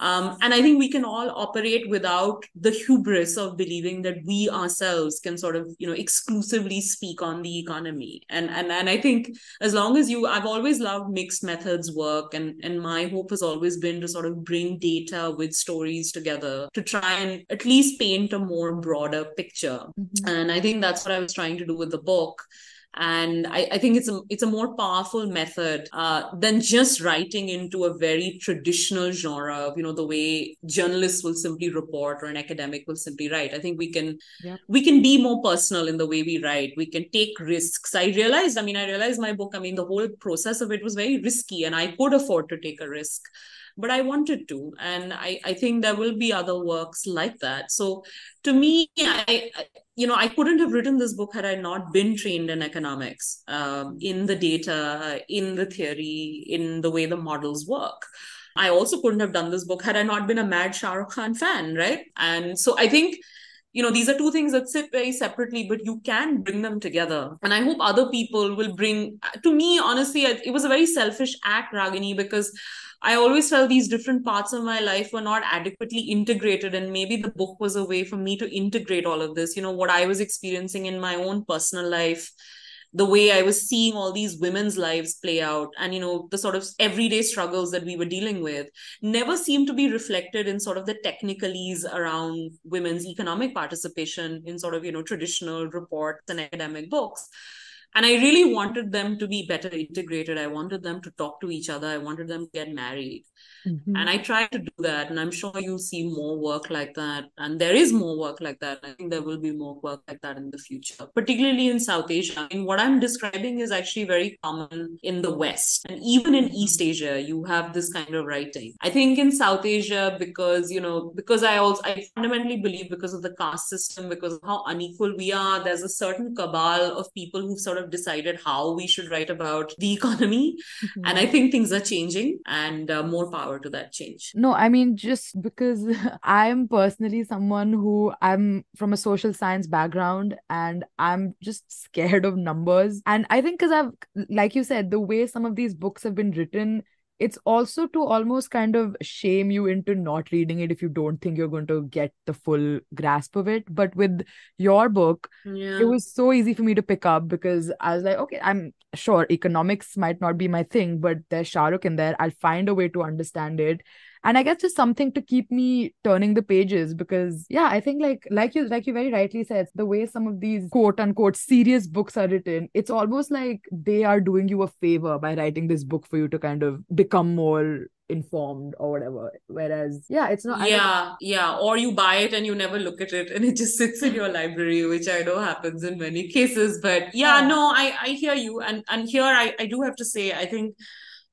Um, and I think we can all operate without the hubris of believing that we ourselves can sort of, you know, exclusively speak on the economy. And and and I think as long as you, I've always loved mixed methods work, and and my hope has always been to sort of bring data with stories together to try and at least paint a more broader picture. Mm-hmm. And I think that's what I was trying to do with the book and I, I, think it's a it's a more powerful method uh, than just writing into a very traditional genre of you know the way journalists will simply report or an academic will simply write. I think we can yeah. we can be more personal in the way we write. We can take risks. I realized. I mean, I realized my book. I mean, the whole process of it was very risky, and I could afford to take a risk but I wanted to. And I, I think there will be other works like that. So to me, I, you know, I couldn't have written this book had I not been trained in economics, um, in the data, in the theory, in the way the models work. I also couldn't have done this book had I not been a mad Shah Rukh Khan fan, right? And so I think you know these are two things that sit very separately but you can bring them together and i hope other people will bring to me honestly it was a very selfish act ragini because I always felt these different parts of my life were not adequately integrated. And maybe the book was a way for me to integrate all of this, you know, what I was experiencing in my own personal life, the way I was seeing all these women's lives play out, and, you know, the sort of everyday struggles that we were dealing with never seemed to be reflected in sort of the technicalities around women's economic participation in sort of, you know, traditional reports and academic books and i really wanted them to be better integrated. I wanted them to talk to each other. I wanted them to get married Mm-hmm. And I try to do that. And I'm sure you'll see more work like that. And there is more work like that. I think there will be more work like that in the future, particularly in South Asia. I mean, what I'm describing is actually very common in the West. And even in East Asia, you have this kind of writing. I think in South Asia, because, you know, because I also, I fundamentally believe because of the caste system, because of how unequal we are, there's a certain cabal of people who've sort of decided how we should write about the economy. Mm-hmm. And I think things are changing and uh, more power power to that change. No i mean just because i'm personally someone who i'm from a social science background and i'm just scared of numbers. And i think because i've like you said the way some of these books have been written it's also to almost kind of shame you into not reading it if you don't think you're going to get the full grasp of it. But with your book, yeah. it was so easy for me to pick up because I was like, okay, I'm sure economics might not be my thing, but there's Shahrukh in there. I'll find a way to understand it and i guess just something to keep me turning the pages because yeah i think like like you like you very rightly said the way some of these quote unquote serious books are written it's almost like they are doing you a favor by writing this book for you to kind of become more informed or whatever. Whereas yeah it's not yeah yeah. Or you buy it and you never look at it and it just sits in your library which i know happens in many cases. But yeah, yeah. no i i hear you. And and here i i do have to say i think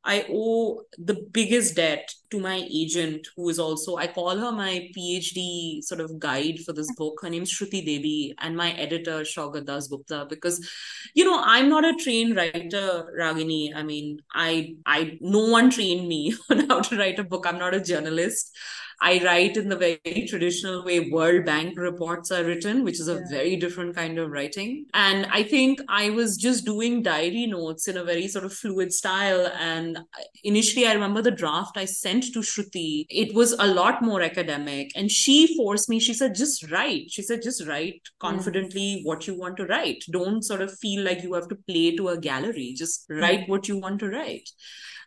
I owe the biggest debt to my agent, who is also, I call her my PhD sort of guide for this book. Her name's Shruti Debi, and my editor, Shougat Das Gupta, because, you know, I'm not a trained writer, Ragini. I mean, I, I, no one trained me on how to write a book. I'm not a journalist. I write in the very traditional way World Bank reports are written, which is a yeah. very different kind of writing. And I think I was just doing diary notes in a very sort of fluid style. And initially, I remember the draft I sent to Shruti. It was a lot more academic. And she forced me, she said, just write. She said, just write mm. confidently what you want to write. Don't sort of feel like you have to play to a gallery. Just mm. write what you want to write.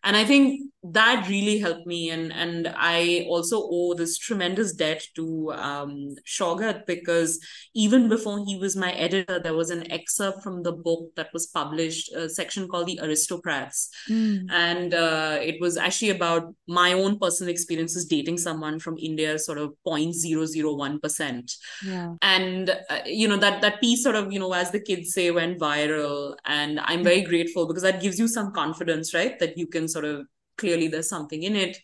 And I think that really helped me and and i also owe this tremendous debt to um Shougat because even before he was my editor there was an excerpt from the book that was published a section called the aristocrats Mm. and uh, it was actually about my own personal experiences dating someone from india sort of 0.001% Yeah. and uh, you know that that piece sort of you know as the kids say went viral and i'm very grateful because that gives you some confidence right that you can sort of clearly there's something in it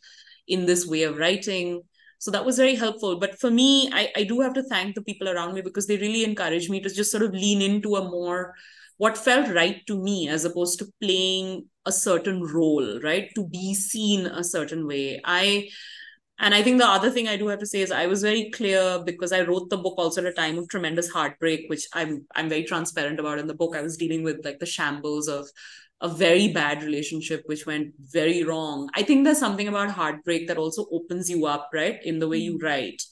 in this way of writing. So that was very helpful. But for me I, I do have to thank the people around me because they really encouraged me to just sort of lean into a more what felt right to me as opposed to playing a certain role right? To be seen a certain way. I and I think the other thing I do have to say is I was very clear because I wrote the book also at a time of tremendous heartbreak, which I'm I'm very transparent about in the book. I was dealing with like the shambles of a very bad relationship which went very wrong. I think there's something about heartbreak that also opens you up, right, in the way you mm-hmm. write.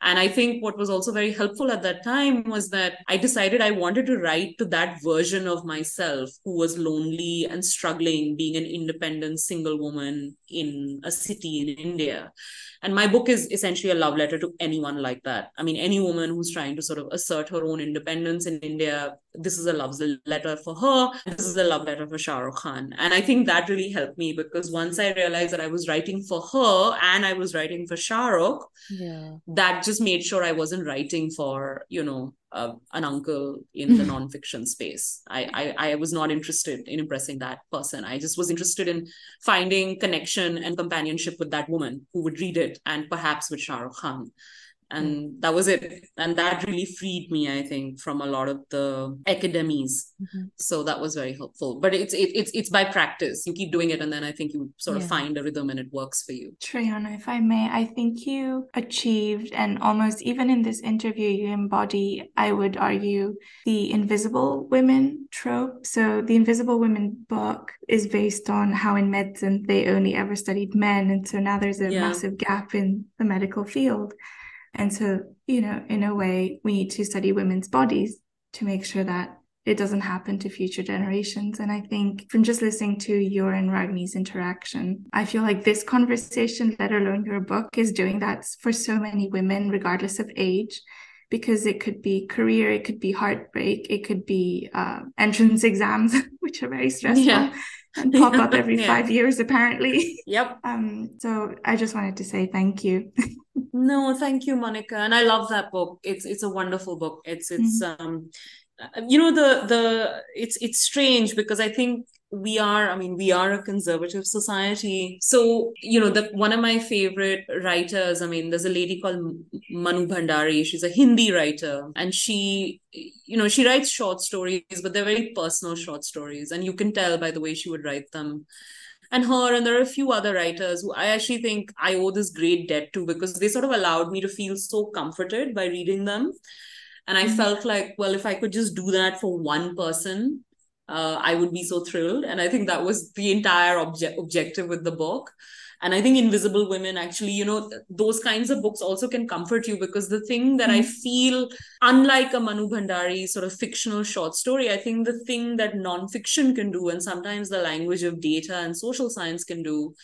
And I think what was also very helpful at that time was that I decided I wanted to write to that version of myself who was lonely and struggling being an independent single woman in a city in India. And my book is essentially a love letter to anyone like that. I mean, any woman who's trying to sort of assert her own independence in India, this is a love letter for her. This is a love letter for Shah Rukh Khan. And I think that really helped me because once I realized that I was writing for her and I was writing for Shah Rukh, Yeah. that just made sure I wasn't writing for, you know, uh, an uncle in the nonfiction space. I, I I was not interested in impressing that person. I just was interested in finding connection and companionship with that woman who would read it, and perhaps with Shah Rukh Khan. And that was it. And that really freed me, I think, from a lot of the academies. Mhm. So that was very helpful. But it's it, it's it's by practice. You keep doing it, and then I think you sort of find a rhythm, and it works for you. Shrayana, if I may, I think you achieved, and almost even in this interview, you embody, I would argue, the invisible women trope. So, the Invisible Women book is based on how in medicine they only ever studied men. And so now there's a Yeah. massive gap in the medical field. And so, you know, in a way, we need to study women's bodies to make sure that it doesn't happen to future generations. And I think from just listening to your and Ragini's interaction, I feel like this conversation, let alone your book, is doing that for so many women, regardless of age. Because it could be career, it could be heartbreak, it could be uh, entrance exams, which are very stressful Yeah. and pop up every Yeah. five years, apparently. Yep. Um, so I just wanted to say thank you. No, thank you, Monica. And I love that book. It's it's a wonderful book. It's it's um uh, you know the the it's it's strange because I think we are I mean we are a conservative society. So, you know, the one of my favorite writers, I mean, there's a lady called Manu Bhandari. She's a Hindi writer and she you know, she writes short stories, but they're very personal short stories and you can tell by the way she would write them and her and there are a few other writers who I actually think I owe this great debt to because they sort of allowed me to feel so comforted by reading them. And I Mhm. felt like, well, if I could just do that for one person, uh, I would be so thrilled. And I think that was the entire object objective with the book. And I think Invisible Women actually, you know, th- those kinds of books also can comfort you because the thing that I Mhm. feel, unlike a Manu Bhandari sort of fictional short story, I think the thing that nonfiction can do, and sometimes the language of data and social science can do,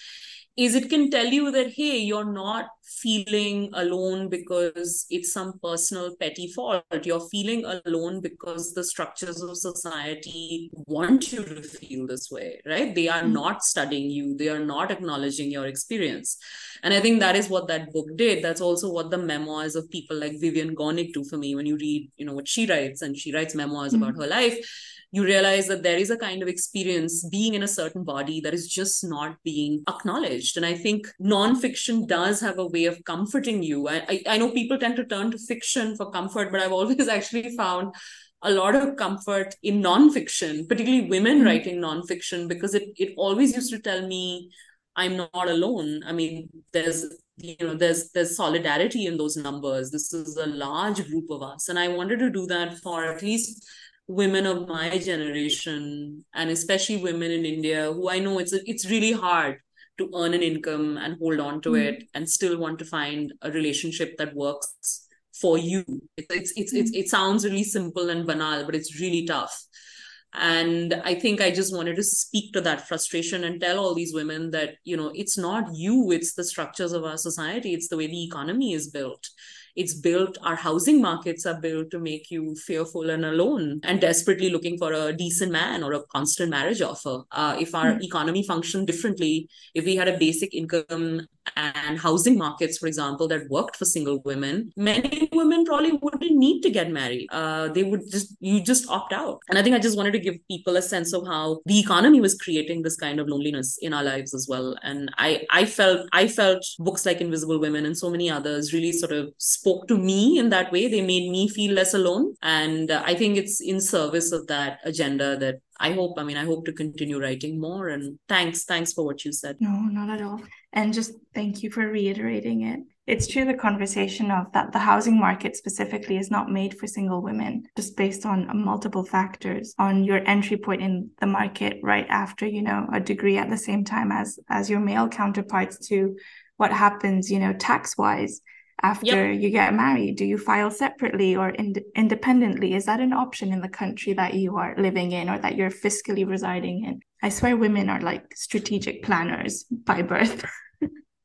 is it can tell you that hey you're not feeling alone because it's some personal petty fault. You're feeling alone because the structures of society want you to feel this way right? They are Mhm. not studying you. They are not acknowledging your experience. And i think that is what that book did. That's also what the memoirs of people like vivian gornick do for me. When you read you know what she writes and she writes memoirs Mhm. about her life you realize that there is a kind of experience being in a certain body that is just not being acknowledged. And I think nonfiction does have a way of comforting you. I, I, I know people tend to turn to fiction for comfort, but I've always actually found a lot of comfort in nonfiction, particularly women Mhm. writing nonfiction, because it, it always used to tell me I'm not alone. I mean, there's you know there's there's solidarity in those numbers. This is a large group of us. And I wanted to do that for at least women of my generation and especially women in India who I know it's it's really hard to earn an income and hold on to Mm. it and still want to find a relationship that works for you. It, it's it's it's it sounds really simple and banal, but it's really tough. and i think i just wanted to speak to that frustration and tell all these women that you know it's not you it's the structures of our society it's the way the economy is built it's built our housing markets are built to make you fearful and alone and desperately looking for a decent man or a constant marriage offer uh, if our mm-hmm. economy functioned differently if we had a basic income and housing markets for example that worked for single women many women probably wouldn't need to get married uh, they would just you just opt out and i think i just wanted to give people a sense of how the economy was creating this kind of loneliness in our lives as well and i i felt i felt books like invisible women and so many others really sort of spoke to me in that way. They made me feel less alone. And uh, I think it's in service of that agenda that I hope, I mean, I hope to continue writing more. And thanks, thanks for what you said. No, not at all. And just thank you for reiterating it. It's true the conversation of that the housing market specifically is not made for single women, just based on multiple factors on your entry point in the market right after, you know, a degree at the same time as as your male counterparts to what happens, you know, tax wise after yep. you get married? Do you file separately or in- independently? Is that an option in the country that you are living in or that you're fiscally residing in? I swear women are like strategic planners by birth.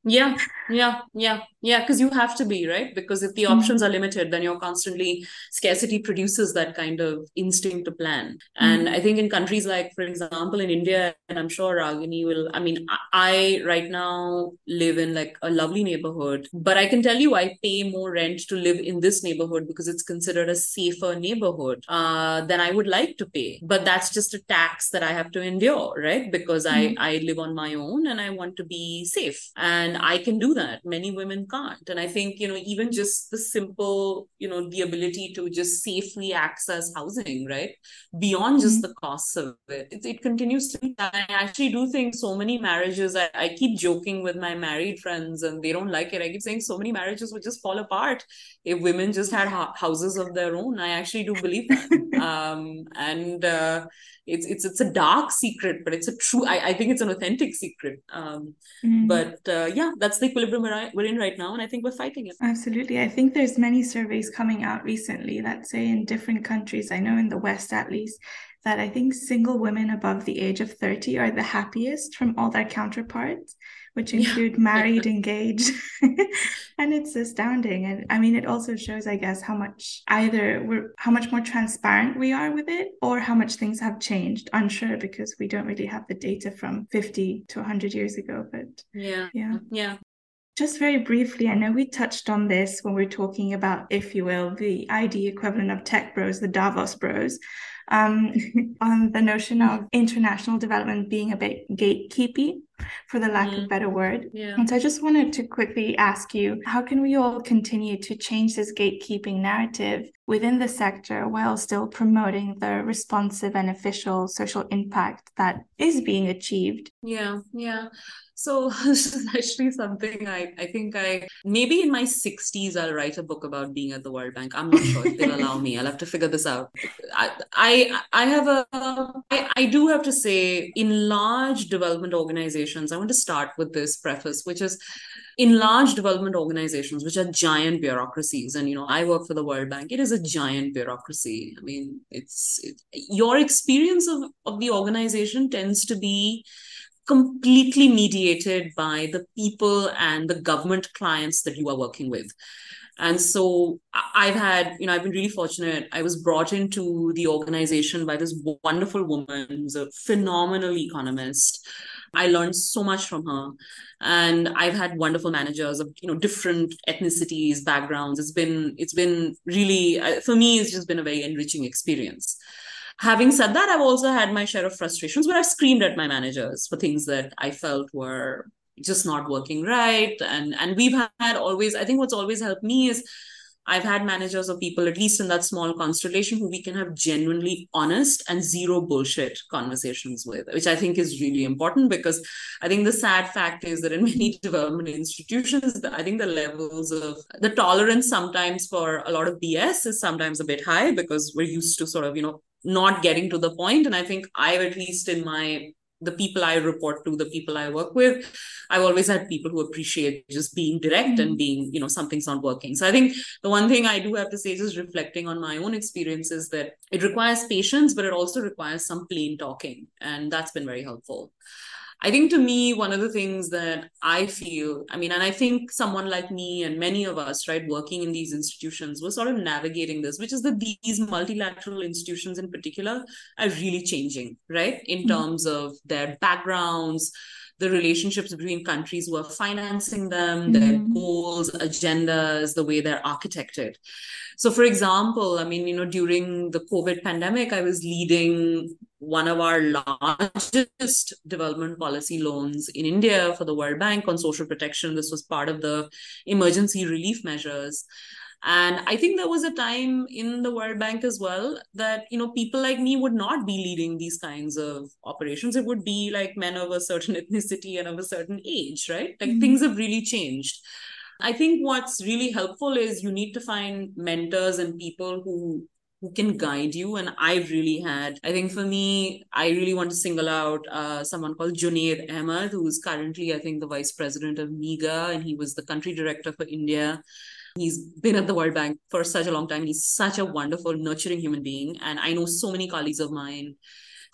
yeah, yeah, yeah yeah because you have to be right because if the mm-hmm. options are limited then you're constantly scarcity produces that kind of instinct to plan mm-hmm. and i think in countries like for example in india and i'm sure ragini will i mean i right now live in like a lovely neighborhood but i can tell you i pay more rent to live in this neighborhood because it's considered a safer neighborhood uh, than i would like to pay but that's just a tax that i have to endure right because mm-hmm. i i live on my own and i want to be safe and i can do that. Many women can't. And i think you know even just the simple you know the ability to just safely access housing right? Beyond mm-hmm. just the costs of it. it it, continues to be i actually do think so many marriages I, I keep joking with my married friends and they don't like it. I keep saying so many marriages would just fall apart if women just had ha- houses of their own. I actually do believe that. Um and uh it's it's it's a dark secret but it's a true i, I think it's an authentic secret. Um mm. but uh, yeah that's the equilibrium we're, we're in right now and i think we're fighting it. Absolutely. I think there's many surveys coming out recently that say in different countries i know in the west at least that i think single women above the age of 30 are the happiest from all their counterparts which include yeah. married, engaged. and it's astounding. And I mean, it also shows, I guess, how much either we're how much more transparent we are with it or how much things have changed. Unsure because we don't really have the data from 50 to 100 years ago. But yeah. Yeah. Yeah. Just very briefly, I know we touched on this when we are talking about, if you will, the ID equivalent of tech bros, the Davos bros um, on the notion of international development being a bit gatekeepy for the lack mm. of better word. Yeah. And so I just wanted to quickly ask you how can we all continue to change this gatekeeping narrative within the sector while still promoting the responsive and official social impact that is being achieved? Yeah, yeah. So this is actually something I, I think I maybe in my 60s I'll write a book about being at the World Bank. I'm not sure if they'll allow me. I'll have to figure this out. I I, I have a I, I do have to say in large development organizations, I want to start with this preface, which is in large development organizations, which are giant bureaucracies, and you know, I work for the World Bank, it is a giant bureaucracy. I mean, it's it, your experience of, of the organization tends to be completely mediated by the people and the government clients that you are working with. And so I've had, you know, I've been really fortunate. I was brought into the organization by this wonderful woman who's a phenomenal economist. I learned so much from her. And I've had wonderful managers of, you know, different ethnicities, backgrounds. It's been, it's been really, uh, for me, it's just been a very enriching experience having said that, I've also had my share of frustrations where I've screamed at my managers for things that I felt were just not working right. And and we've had always, I think what's always helped me is I've had managers or people, at least in that small constellation, who we can have genuinely honest and zero bullshit conversations with, which I think is really important because I think the sad fact is that in many development institutions, I think the levels of the tolerance sometimes for a lot of BS is sometimes a bit high because we're used to sort of, you know, not getting to the point. And i think i've at least in my the people I report to, the people I work with, I've always had people who appreciate just being direct mm-hmm. and being, you know, something's not working. So I think the one thing I do have to say, just reflecting on my own experience, is that it requires patience, but it also requires some plain talking. And that's been very helpful. I think to me, one of the things that I feel, I mean, and I think someone like me and many of us, right, working in these institutions, were sort of navigating this, which is that these multilateral institutions in particular are really changing, right, in mm-hmm. terms of their backgrounds, the relationships between countries who are financing them, mm-hmm. their goals, agendas, the way they're architected. So, for example, I mean, you know, during the COVID pandemic, I was leading one of our largest development policy loans in India for the World Bank on social protection. This was part of the emergency relief measures. And I think there was a time in the World Bank as well that, you know, people like me would not be leading these kinds of operations. It would be like men of a certain ethnicity and of a certain age, right? Like mm-hmm. things have really changed. I think what's really helpful is you need to find mentors and people who who can guide you and i've really had i think for me i really want to single out uh, someone called junaid ahmed who's currently i think the vice president of MIGA and he was the country director for india he's been at the world bank for such a long time. He's such a wonderful nurturing human being. And i know so many colleagues of mine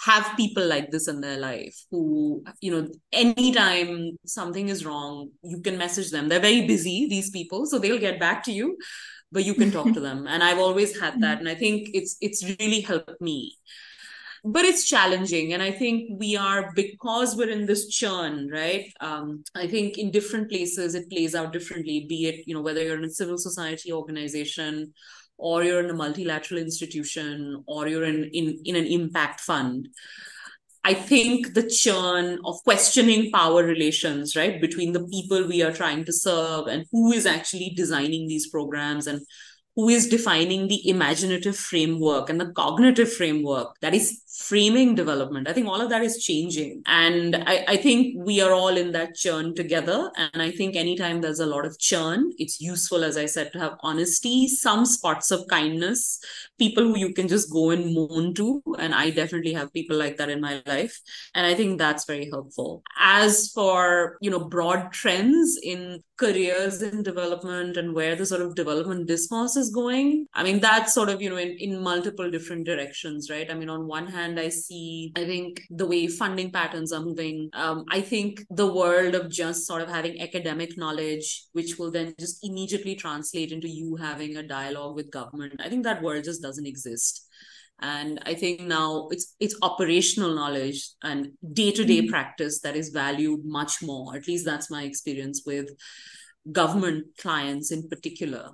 have people like this in their life who you know anytime something is wrong you can message them. They're very busy these people so they'll get back to you but you can talk to them. And i've always had that. Mm-hmm. And i think it's it's really helped me but it's challenging. And i think we are because we're in this churn right? Um, i think in different places it plays out differently be it you know whether you're in a civil society organization or you're in a multilateral institution or you're in, in, in an impact fund. I think the churn of questioning power relations, right, between the people we are trying to serve and who is actually designing these programs and who is defining the imaginative framework and the cognitive framework that is framing development. I think all of that is changing. And I, I, think we are all in that churn together. And I think anytime there's a lot of churn, it's useful, as I said, to have honesty, some spots of kindness, people who you can just go and moan to. And I definitely have people like that in my life. And I think that's very helpful. As for, you know, broad trends in careers in development and where the sort of development discourse is going, I mean, that's sort of, you know, in, in multiple different directions, right? I mean, on one hand, I see, I think the way funding patterns are moving. Um, I think the world of just sort of having academic knowledge, which will then just immediately translate into you having a dialogue with government. I think that world just doesn't exist and i think now it's it's operational knowledge and day-to-day mm-hmm. practice that is valued much more at least that's my experience with government clients in particular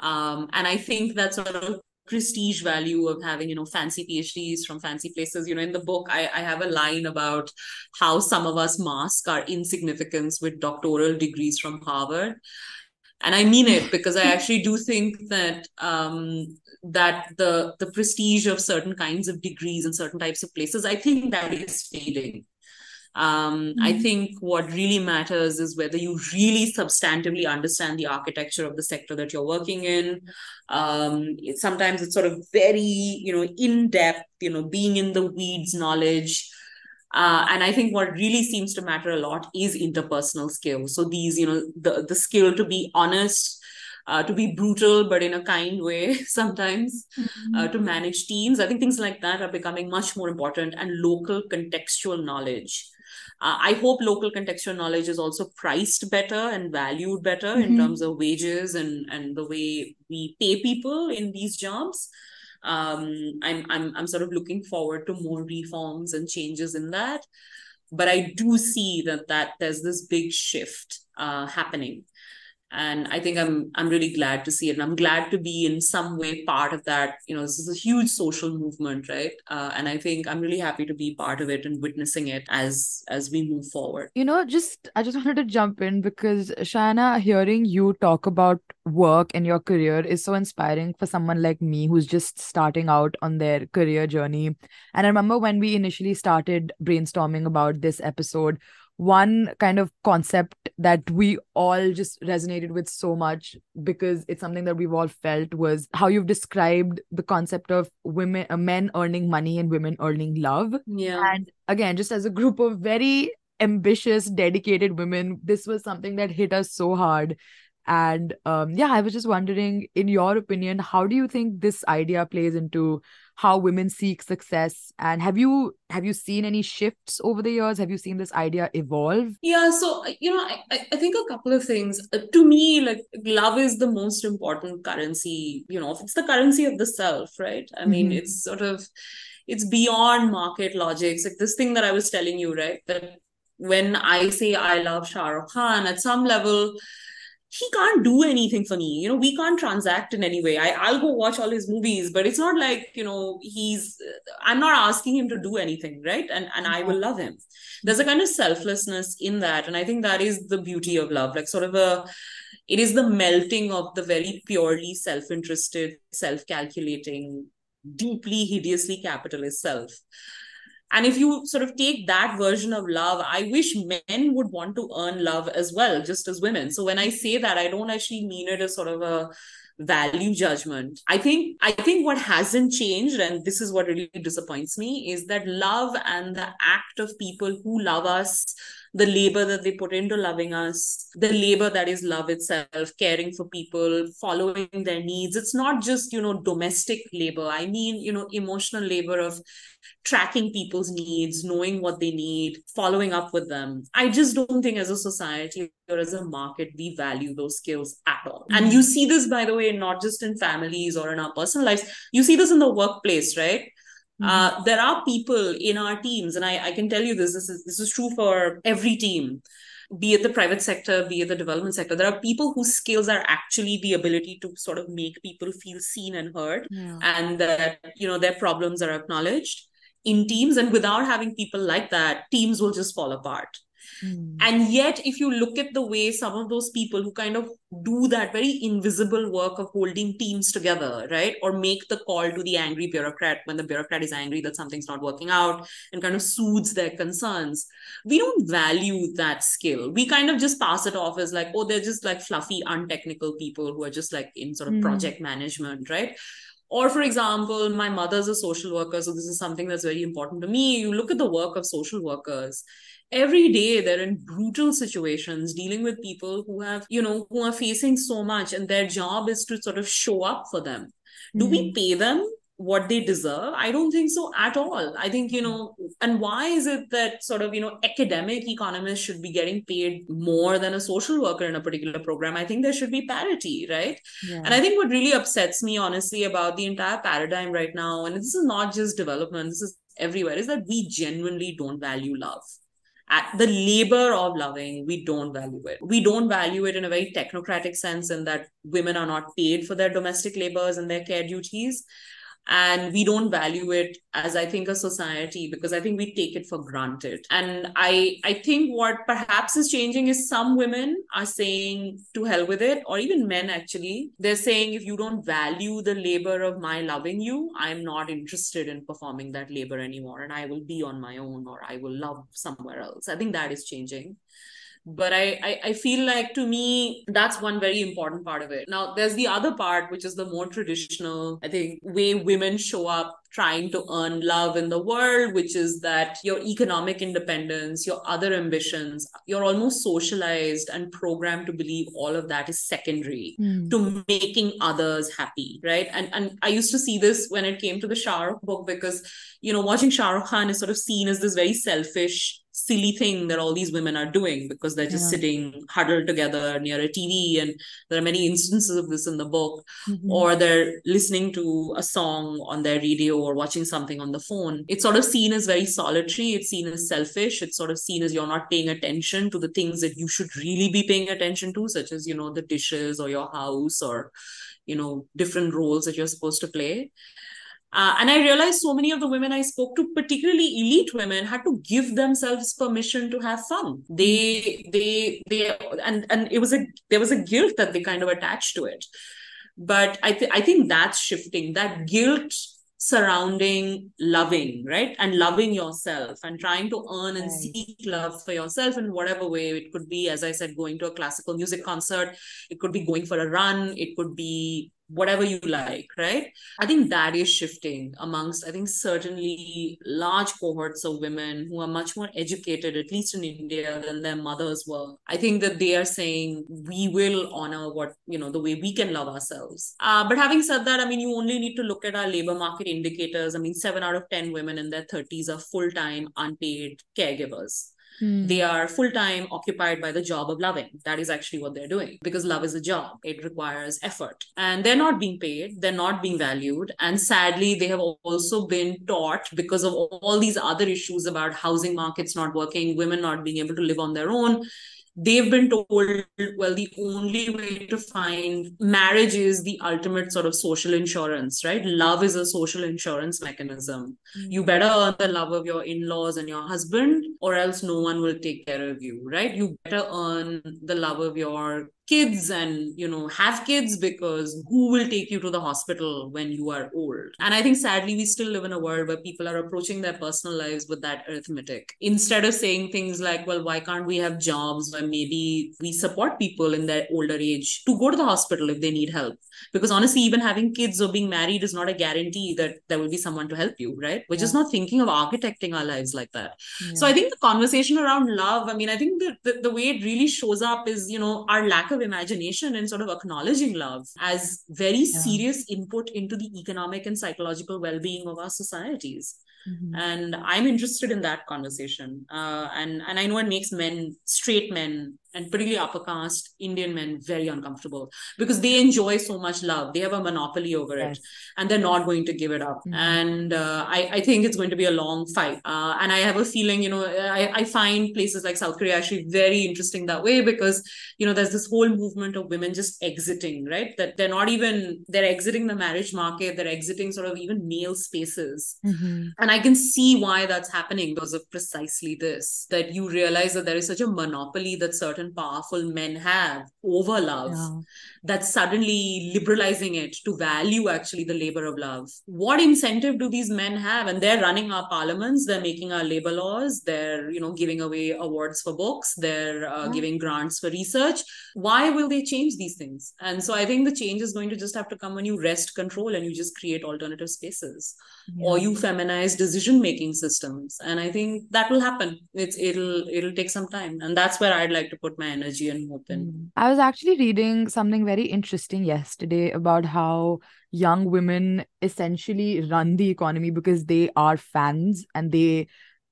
um, and i think that sort of prestige value of having you know fancy phds from fancy places. You know in the book I, I have a line about how some of us mask our insignificance with doctoral degrees from harvard. And i mean it because i actually do think that um, that the the prestige of certain kinds of degrees and certain types of places i think that is fading um, mm-hmm. i think what really matters is whether you really substantively understand the architecture of the sector that you're working in um, it, sometimes it's sort of very you know in depth you know being in the weeds knowledge uh, and I think what really seems to matter a lot is interpersonal skills. So these, you know, the the skill to be honest, uh, to be brutal but in a kind way sometimes, mm-hmm. uh, to manage teams. I think things like that are becoming much more important, and local contextual knowledge. Uh, I hope local contextual knowledge is also priced better and valued better mm-hmm. in terms of wages and and the way we pay people in these jobs. Um, I'm, I'm i'm sort of looking forward to more reforms and changes in that. But i do see that that there's this big shift uh, happening and i think i'm i'm really glad to see it. And i'm glad to be in some way part of that. You know this is a huge social movement right? Uh, and i think i'm really happy to be part of it and witnessing it as as we move forward. You know just i just wanted to jump in because Shrayana hearing you talk about work and your career is so inspiring for someone like me who's just starting out on their career journey. And i remember when we initially started brainstorming about this episode one kind of concept that we all just resonated with so much because it's something that we've all felt was how you've described the concept of women uh, men earning money and women earning love Yeah. and again just as a group of very ambitious dedicated women this was something that hit us so hard and um, yeah i was just wondering in your opinion how do you think this idea plays into how women seek success and have you have you seen any shifts over the years have you seen this idea evolve Yeah, so you know, I, I think a couple of things. Uh, to me, like love is the most important currency, you know, it's the currency of the self, right? I mean, Mhm. it's sort of it's beyond market logics. Like this thing that I was telling you, right? That when I say I love Shah Rukh Khan, at some level, he can't do anything for me. You know, we can't transact in any way. I, I'll go watch all his movies, but it's not like, you know, he's I'm not asking him to do anything, right? And and I will love him there's a kind of selflessness in that and i think that is the beauty of love like sort of a it is the melting of the very purely self-interested self-calculating deeply hideously capitalist self and if you sort of take that version of love i wish men would want to earn love as well just as women. So when i say that i don't actually mean it as sort of a value judgment. I think i think what hasn't changed and this is what really disappoints me is that love and the act of people who love us the labor that they put into loving us the labor that is love itself caring for people following their needs it's not just you know domestic labor i mean you know emotional labor of tracking people's needs, knowing what they need, following up with them. I just don't think as a society or as a market, we value those skills at all. Mm-hmm. And you see this, by the way, not just in families or in our personal lives, you see this in the workplace, right? Mm-hmm. Uh, there are people in our teams, and I, I can tell you this, this is this is true for every team be it the private sector, be it the development sector, there are people whose skills are actually the ability to sort of make people feel seen and heard, yeah. and that you know their problems are acknowledged in teams and without having people like that teams will just fall apart mm. and yet if you look at the way some of those people who kind of do that very invisible work of holding teams together right or make the call to the angry bureaucrat when the bureaucrat is angry that something's not working out and kind of soothes their concerns we don't value that skill we kind of just pass it off as like oh they're just like fluffy untechnical people who are just like in sort of mm. project management right or for example my mother's a social worker so this is something that's very important to me you look at the work of social workers every day they're in brutal situations dealing with people who have you know who are facing so much and their job is to sort of show up for them. Do mm-hmm. we pay them what they deserve? I don't think so at all. I think you know and why is it that sort of you know academic economists should be getting paid more than a social worker in a particular program? I think there should be parity right? Yeah. and i think what really upsets me honestly about the entire paradigm right now and this is not just development this is everywhere is that we genuinely don't value love the labor of loving we don't value it. We don't value it in a very technocratic sense in that women are not paid for their domestic labors and their care duties and we don't value it as i think a society because i think we take it for granted. And i i think what perhaps is changing is some women are saying to hell with it or even men actually. They're saying if you don't value the labor of my loving you i'm not interested in performing that labor anymore and i will be on my own or i will love somewhere else. I think that is changing but I, I i feel like to me that's one very important part of it now there's the other part which is the more traditional i think way women show up trying to earn love in the world which is that your economic independence your other ambitions you're almost socialized and programmed to believe all of that is secondary mm. to making others happy right and and i used to see this when it came to the Shah Rukh book because you know watching Shah Rukh Khan is sort of seen as this very selfish silly thing that all these women are doing because they're just yeah. sitting huddled together near a TV. And there are many instances of this in the book. Mm-hmm. Or they're listening to a song on their radio or watching something on the phone. It's sort of seen as very solitary. It's seen as selfish. It's sort of seen as you're not paying attention to the things that you should really be paying attention to, such as, you know, the dishes or your house or, you know, different roles that you're supposed to play. Uh, and I realized so many of the women I spoke to, particularly elite women, had to give themselves permission to have fun. They, they, they, and and it was a there was a guilt that they kind of attached to it. But I think I think that's shifting. That guilt surrounding loving, right? And loving yourself and trying to earn and Right. seek love for yourself in whatever way. It could be, as I said, going to a classical music concert, it could be going for a run, it could be whatever you like, right? I think that is shifting amongst, I think, certainly large cohorts of women who are much more educated, at least in India, than their mothers were. I think that they are saying we will honor what, you know, the way we can love ourselves. Uh, but having said that, I mean, you only need to look at our labor market indicators. I mean, seven out of 10 women in their 30s are full time, unpaid caregivers Hmm. they are full time occupied by the job of loving. That is actually what they're doing because love is a job. It requires effort and they're not being paid. They're not being valued. And sadly, they have also been taught because of all these other issues about housing markets not working, women not being able to live on their own. They've been told, well, the only way to find marriage is the ultimate sort of social insurance, right? Love is a social insurance mechanism. Hmm. You better earn the love of your in-laws and your husband or else no one will take care of you right? You better earn the love of your kids and you know have kids because who will take you to the hospital when you are old? And i think sadly we still live in a world where people are approaching their personal lives with that arithmetic. Instead of saying things like well why can't we have jobs where maybe we support people in their older age to go to the hospital if they need help because honestly even having kids or being married is not a guarantee that there will be someone to help you right? We're just not thinking of architecting our lives like that. So i think the conversation around love i mean i think the, the, the way it really shows up is you know our lack of imagination and sort of acknowledging love as very Yeah. serious input into the economic and psychological well-being of our societies. Mhm. and i'm interested in that conversation. Uh, and and i know it makes men straight men and particularly upper caste indian men very uncomfortable because they enjoy so much love. They have a monopoly over it and they're not going to give it up. Mhm. and uh, I, I think it's going to be a long fight. Uh, and i have a feeling you know I, I find places like south korea actually very interesting that way because you know there's this whole movement of women just exiting right? That they're not even they're exiting the marriage market. They're exiting sort of even male spaces. Mhm. and I can see why that's happening because of precisely this that you realize that there is such a monopoly that certain powerful men have over love Yeah. That's suddenly liberalizing it to value actually the labor of love. What incentive do these men have? And they're running our parliaments, they're making our labor laws, they're you know giving away awards for books, they're uh, Yeah. giving grants for research. Why will they change these things? And so I think the change is going to just have to come when you rest control and you just create alternative spaces or you feminize decision making systems and i think that will happen it's it'll it'll take some time and that's where i'd like to put my energy and hope in Mm. I was actually reading something very interesting yesterday about how young women essentially run the economy because they are fans and they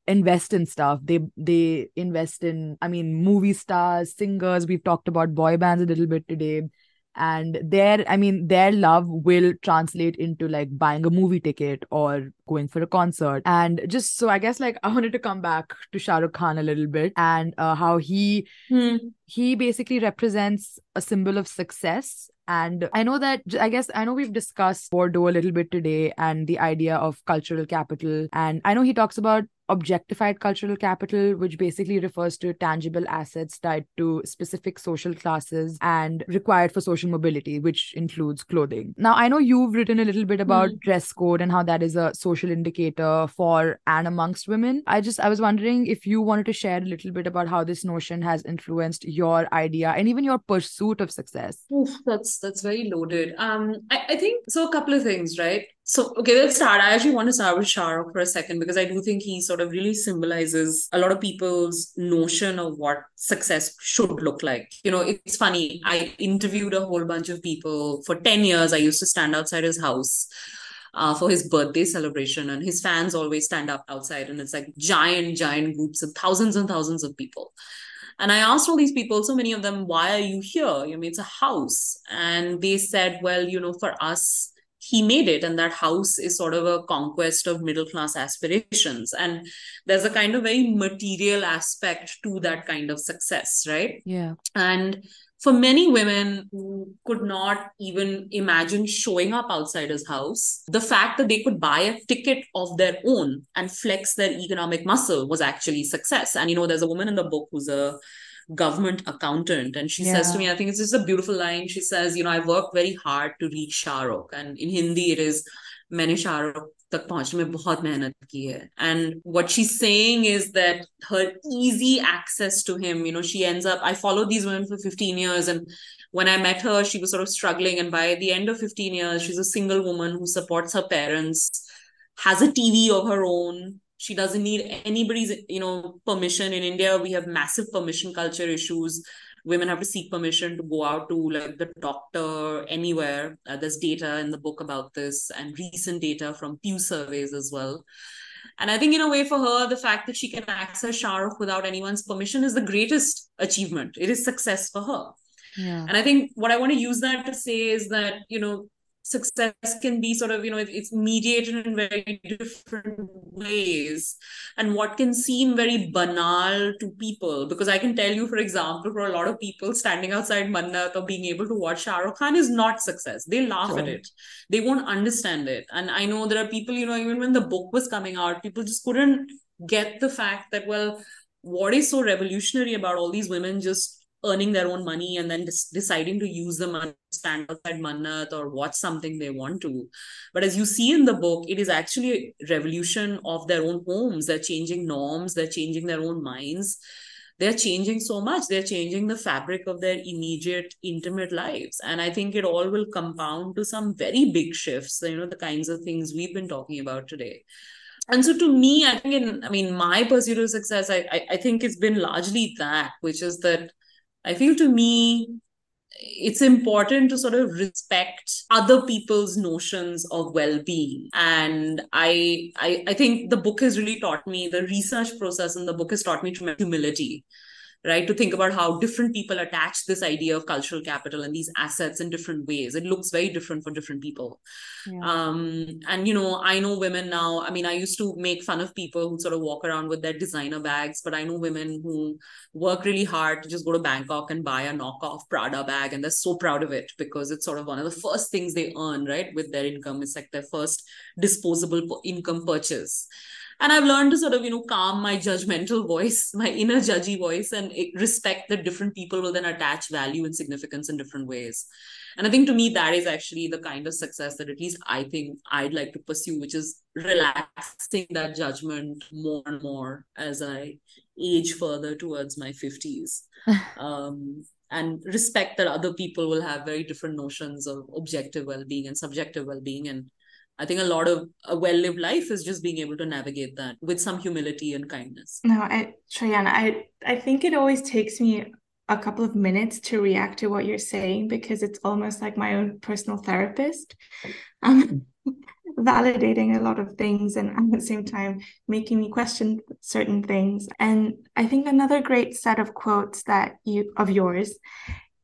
invest in stuff. They they invest in, I mean, movie stars, singers. We've talked about boy bands a little bit today. And their, I mean, their love will translate into like buying a movie ticket or going for a concert. And just so I guess like I wanted to come back to Shah Rukh Khan a little bit and uh, how he Hmm. he basically represents a symbol of success. And I know that, I guess, I know we've discussed Bourdieu a little bit today and the idea of cultural capital. And I know he talks about objectified cultural capital, which basically refers to tangible assets tied to specific social classes and required for social mobility, which includes clothing. Now, I know you've written a little bit about Hmm. dress code and how that is a social indicator for and amongst women. I just, I was wondering if you wanted to share a little bit about how this notion has influenced your idea and even your pursuit of success. Oof, that's that's very loaded um I, I think so a couple of things right so okay let's start i actually want to start with Shah Rukh for a second because i do think he sort of really symbolizes a lot of people's notion of what success should look like you know it's funny i interviewed a whole bunch of people for 10 years i used to stand outside his house uh, for his birthday celebration, and his fans always stand up outside, and it's like giant, giant groups of thousands and thousands of people. And I asked all these people, so many of them, why are you here? I mean, it's a house. And they said, well, you know, for us, he made it. And that house is sort of a conquest of middle class aspirations. And there's a kind of very material aspect to that kind of success, right? Yeah. And for many women who could not even imagine showing up outside his house, the fact that they could buy a ticket of their own and flex their economic muscle was actually success. And you know, there's a woman in the book who's a government accountant, and she says to Yeah. me, I think it's just a beautiful line. She says, You know, I worked very hard to reach Shah Rukh. And in Hindi, it is, मैंने शाहरुख तक पहुंचने में बहुत मेहनत की है and what she's saying is that her easy access to him you know she ends up I followed these women for 15 years and when I met her she was sort of struggling and by the end of 15 years she's a single woman who supports her parents has a TV of her own she doesn't need anybody's you know permission in India we have massive permission culture issues women have to seek permission to go out to like the doctor anywhere. Uh, there's data in the book about this and recent data from Pew surveys as well. And I think, in a way, for her, the fact that she can access Shahrukh without anyone's permission is the greatest achievement. It is success for her. Yeah. And I think what I want to use that to say is that, you know, success can be sort of you know it's mediated in very different ways. And what can seem very banal to people because i can tell you for example for a lot of people standing outside mannat or being able to watch Shah Rukh Khan is not success. They laugh at it. They won't understand it. And i know there are people you know even when the book was coming out people just couldn't get the fact that well what is so revolutionary about all these women just earning their own money and then deciding to use the money stand outside mannat or watch something they want to. But as you see in the book it is actually a revolution of their own homes. They're changing norms. They're changing their own minds. They're changing so much. They're changing the fabric of their immediate intimate lives. And i think it all will compound to some very big shifts you know the kinds of things we've been talking about today. And so to me i think in i mean my pursuit of success I, I i think it's been largely that which is that I feel to me, it's important to sort of respect other people's notions of well-being. And I, I i think the book has really taught me the research process in the book has taught me tremendous humility right to think about how different people attach this idea of cultural capital and these assets in different ways. It looks very different for different people. Yeah. um and you know i know women now i mean i used to make fun of people who sort of walk around with their designer bags but i know women who work really hard to just go to bangkok and buy a knockoff prada bag and they're so proud of it because it's sort of one of the first things they earn right with their income. It's like their first disposable income purchase and i've learned to sort of you know calm my judgmental voice my inner judgy voice and respect that different people will then attach value and significance in different ways. And i think to me that is actually the kind of success that at least i think i'd like to pursue which is relaxing that judgment more and more as i age further towards my 50s um, and respect that other people will have very different notions of objective well-being and subjective well-being and I think a lot of a well lived life is just being able to navigate that with some humility and kindness. No, I, Shrayana, I, I think it always takes me a couple of minutes to react to what you're saying because it's almost like my own personal therapist. Um, validating a lot of things and at the same time making me question certain things. And I think another great set of quotes that you of yours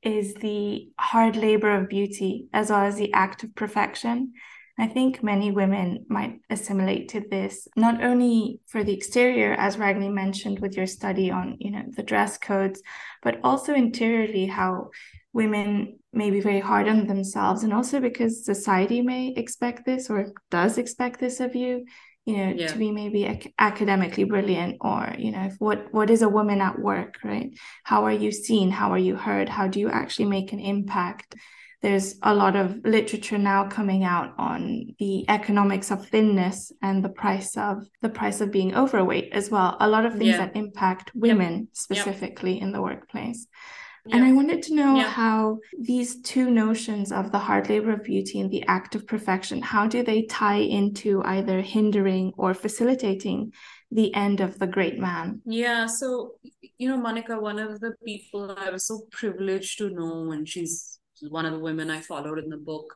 is the hard labor of beauty as well as the act of perfection. I think many women might assimilate to this, not only for the exterior, as Ragini mentioned with your study on, you know, the dress codes, but also interiorly how women may be very hard on themselves, and also because society may expect this or does expect this of you, you know, yeah. to be maybe ac- academically brilliant, or you know, what what is a woman at work, right? How are you seen? How are you heard? How do you actually make an impact? There's a lot of literature now coming out on the economics of thinness and the price of the price of being overweight as well a lot of things yeah. that impact women yep. specifically yep. in the workplace yep. and i wanted to know how these two notions of the hard labor of beauty and the act of perfection how do they tie into either hindering or facilitating the end of the great man yeah so you know monica one of the people i was so privileged to know and she's one of the women I followed in the book.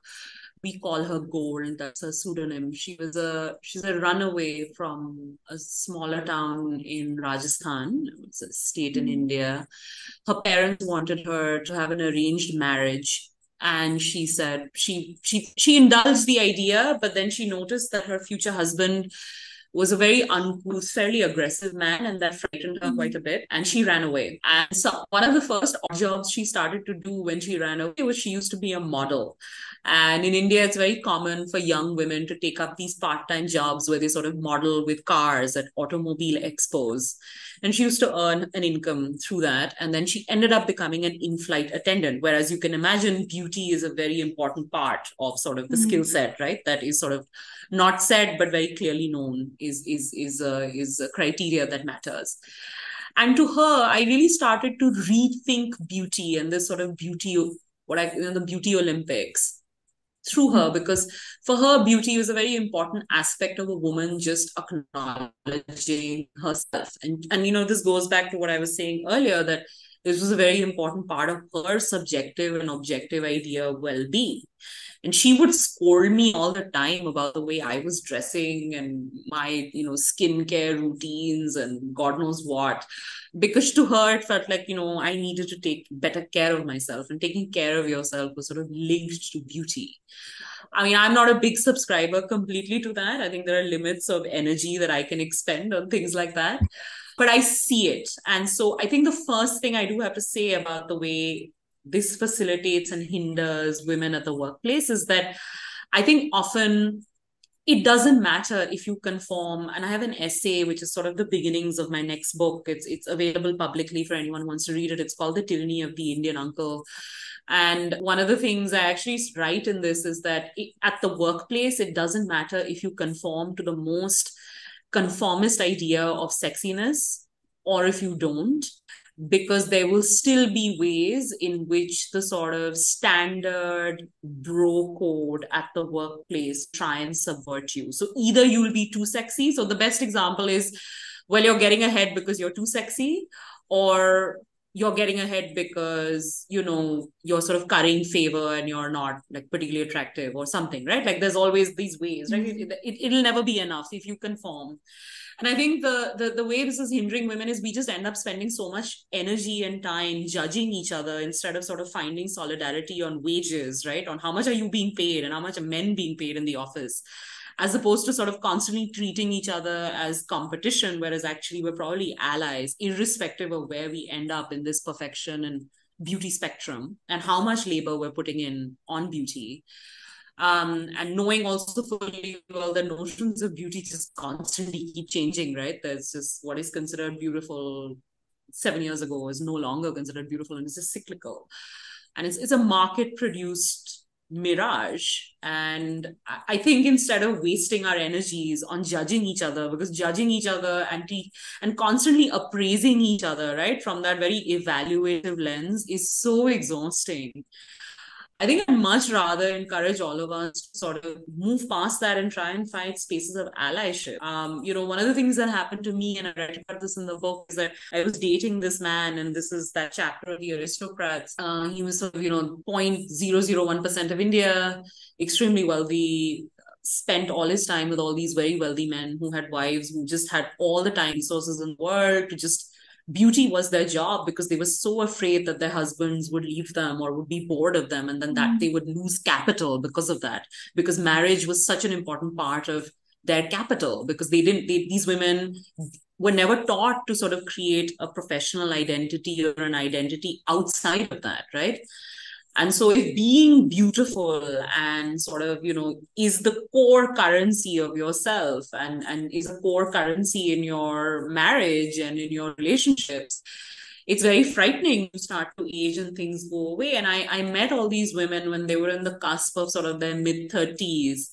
We call her Gold. That's her pseudonym. She was a she's a runaway from a smaller town in Rajasthan. It's a state in mm-hmm. India. Her parents wanted her to have an arranged marriage and she said she she she indulged the idea but then she noticed that her future husband was a very uncouth, fairly aggressive man, and that frightened her quite a bit. And she ran away. And so one of the first jobs she started to do when she ran away was she used to be a model. And in India, it's very common for young women to take up these part time jobs where they sort of model with cars at automobile expos. And she used to earn an income through that. And then she ended up becoming an in flight attendant. Whereas you can imagine beauty is a very important part of sort of the mm-hmm. skill set, right? That is sort of not said, but very clearly known is, is, is, a, is a criteria that matters. And to her, I really started to rethink beauty and this sort of beauty, of what I, you know, the beauty Olympics through her because for her beauty was a very important aspect of a woman just acknowledging herself and and you know this goes back to what i was saying earlier that this was a very important part of her subjective and objective idea of well-being and she would scold me all the time about the way i was dressing and my you know skincare routines and god knows what because to her it felt like you know i needed to take better care of myself and taking care of yourself was sort of linked to beauty I mean, I'm not a big subscriber completely to that. I think there are limits of energy that I can expend on things like that. But I see it. And so I think the first thing I do have to say about the way this facilitates and hinders women at the workplace is that I think often it doesn't matter if you conform. And i have an essay which is sort of the beginnings of my next book. It's it's available publicly for anyone who wants to read it. It's called the tyranny of the indian uncle. And one of the things i actually write in this is that it, at the workplace it doesn't matter if you conform to the most conformist idea of sexiness or if you don't because there will still be ways in which the sort of standard bro code at the workplace try and subvert you. So either you will be too sexy. So the best example is, well, you're getting ahead because you're too sexy, or you're getting ahead because you know you're sort of currying favor and you're not like particularly attractive or something right? Like there's always these ways right? Mm-hmm. it, it, it'll never be enough if you conform. And i think the, the the way this is hindering women is we just end up spending so much energy and time judging each other instead of sort of finding solidarity on wages right? On how much are you being paid and how much are men being paid in the office as opposed to sort of constantly treating each other as competition whereas actually we're probably allies irrespective of where we end up in this perfection and beauty spectrum and how much labor we're putting in on beauty um, and knowing also fully well the notions of beauty just constantly keep changing, right? There's just what is considered beautiful seven years ago is no longer considered beautiful and it's just cyclical. And it's it's a market produced mirage. And I think instead of wasting our energies on judging each other, because judging each other and te- and constantly appraising each other, right, from that very evaluative lens is so exhausting I think I'd much rather encourage all of us to sort of move past that and try and find spaces of allyship. Um, you know, one of the things that happened to me, and I read about this in the book, is that I was dating this man, and this is that chapter of the aristocrats. Uh, he was sort of, you know, 0.001% of India, extremely wealthy, spent all his time with all these very wealthy men who had wives who just had all the time resources in the world to just beauty was their job because they were so afraid that their husbands would leave them or would be bored of them and then that mm. they would lose capital because of that because marriage was such an important part of their capital because they didn't they, these women were never taught to sort of create a professional identity or an identity outside of that right and so if being beautiful and sort of, you know, is the core currency of yourself and, and is a core currency in your marriage and in your relationships, it's very frightening to start to age and things go away. And I, I met all these women when they were in the cusp of sort of their mid 30s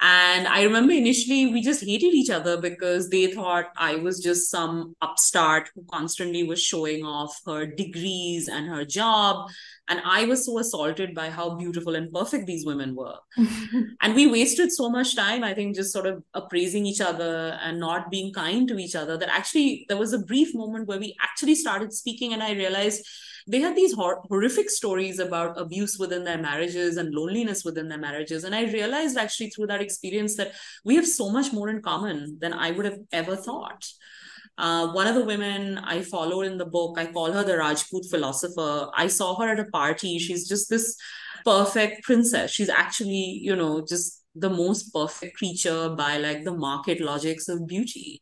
and I remember initially we just hated each other because they thought I was just some upstart who constantly was showing off her degrees and her job. And I was so assaulted by how beautiful and perfect these women were. and we wasted so much time, I think, just sort of appraising each other and not being kind to each other that actually there was a brief moment where we actually started speaking. And I realized they had these hor- horrific stories about abuse within their marriages and loneliness within their marriages. And I realized actually through that experience that we have so much more in common than I would have ever thought. Uh, one of the women I followed in the book, I call her the Rajput philosopher. I saw her at a party. She's just this perfect princess. She's actually, you know, just the most perfect creature by like the market logics of beauty.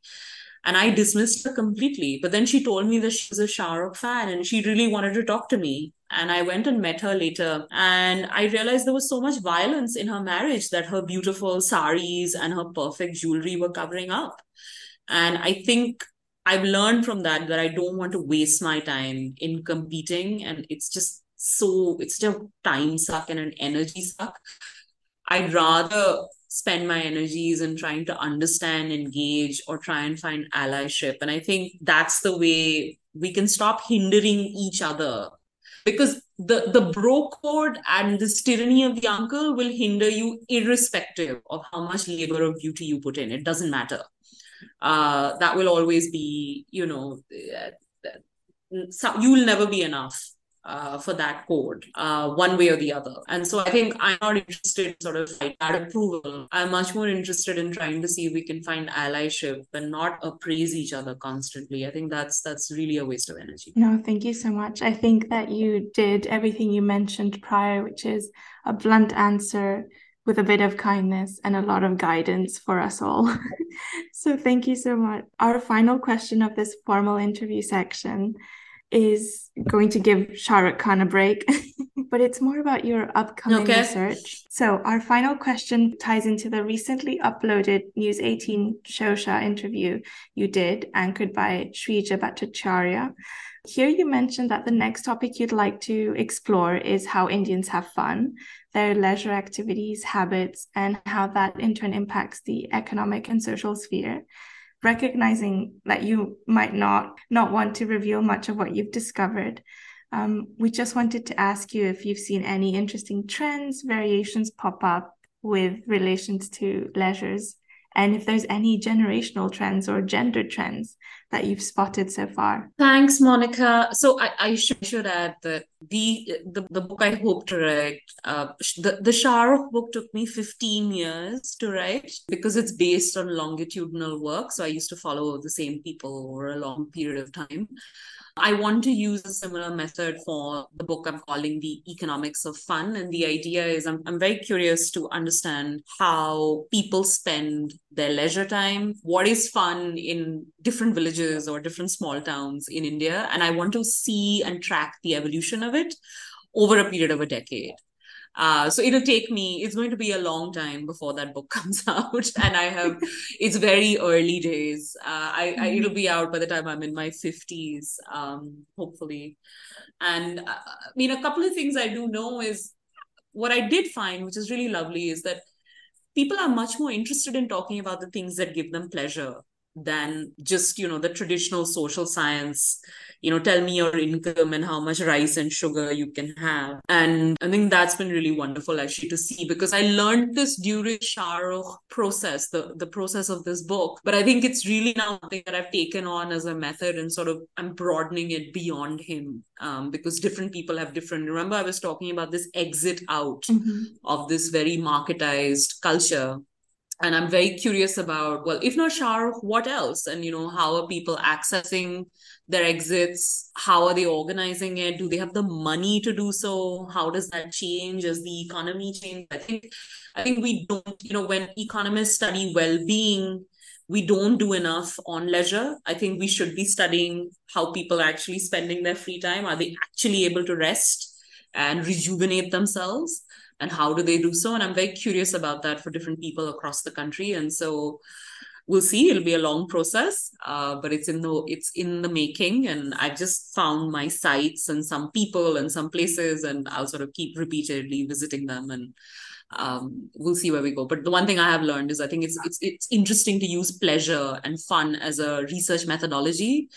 And I dismissed her completely. But then she told me that she was a Shah Rukh fan and she really wanted to talk to me. And I went and met her later. And I realized there was so much violence in her marriage that her beautiful saris and her perfect jewelry were covering up. And I think I've learned from that that I don't want to waste my time in competing. And it's just so, it's just a time suck and an energy suck. I'd rather spend my energies in trying to understand, engage, or try and find allyship. And I think that's the way we can stop hindering each other. Because the, the bro code and this tyranny of the uncle will hinder you irrespective of how much labor or beauty you put in. It doesn't matter. Uh, that will always be, you know, uh, so you will never be enough uh, for that code, uh, one way or the other. And so I think I'm not interested in sort of like that approval. I'm much more interested in trying to see if we can find allyship and not appraise each other constantly. I think that's that's really a waste of energy. No, thank you so much. I think that you did everything you mentioned prior, which is a blunt answer with a bit of kindness and a lot of guidance for us all. so thank you so much. Our final question of this formal interview section is going to give Shah Rukh Khan a break, but it's more about your upcoming okay. research. So, our final question ties into the recently uploaded News 18 Showsha interview you did, anchored by Shrija Bhattacharya. Here, you mentioned that the next topic you'd like to explore is how Indians have fun, their leisure activities, habits, and how that in turn impacts the economic and social sphere recognizing that you might not not want to reveal much of what you've discovered. Um, we just wanted to ask you if you've seen any interesting trends variations pop up with relations to leisures and if there's any generational trends or gender trends that you've spotted so far. Thanks, Monica. So I, I should, should add that the, the the book I hope to write, uh, the the Shah book took me 15 years to write because it's based on longitudinal work. So I used to follow the same people over a long period of time. I want to use a similar method for the book I'm calling The Economics of Fun. And the idea is I'm, I'm very curious to understand how people spend their leisure time, what is fun in different villages or different small towns in India. And I want to see and track the evolution of it over a period of a decade. Uh, so it'll take me, it's going to be a long time before that book comes out. and I have, it's very early days. Uh, I. I, it'll be out by the time I'm in my 50s, um, hopefully. And uh, I mean, a couple of things I do know is what I did find, which is really lovely, is that people are much more interested in talking about the things that give them pleasure than just you know the traditional social science. You know tell me your income and how much rice and sugar you can have. And i think that's been really wonderful actually to see because i learned this during Shah Rukh process the the process of this book. But i think it's really now something that i've taken on as a method and sort of i'm broadening it beyond him um, because different people have different remember i was talking about this exit out mm-hmm. of this very marketized culture and i'm very curious about well if not Shah what else? And you know how are people accessing their exits? How are they organizing it? Do they have the money to do so? How does that change? As the economy changes i think i think we don't you know when economists study well-being we don't do enough on leisure. I think we should be studying how people are actually spending their free time. Are they actually able to rest and rejuvenate themselves and how do they do so? And i'm very curious about that for different people across the country. And so we'll see. It'll be a long process uh, but it's in the it's in the making. And i've just found my sites and some people and some places and i'll sort of keep repeatedly visiting them. And um, we'll see where we go. But the one thing i have learned is i think it's it's it's interesting to use pleasure and fun as a research methodology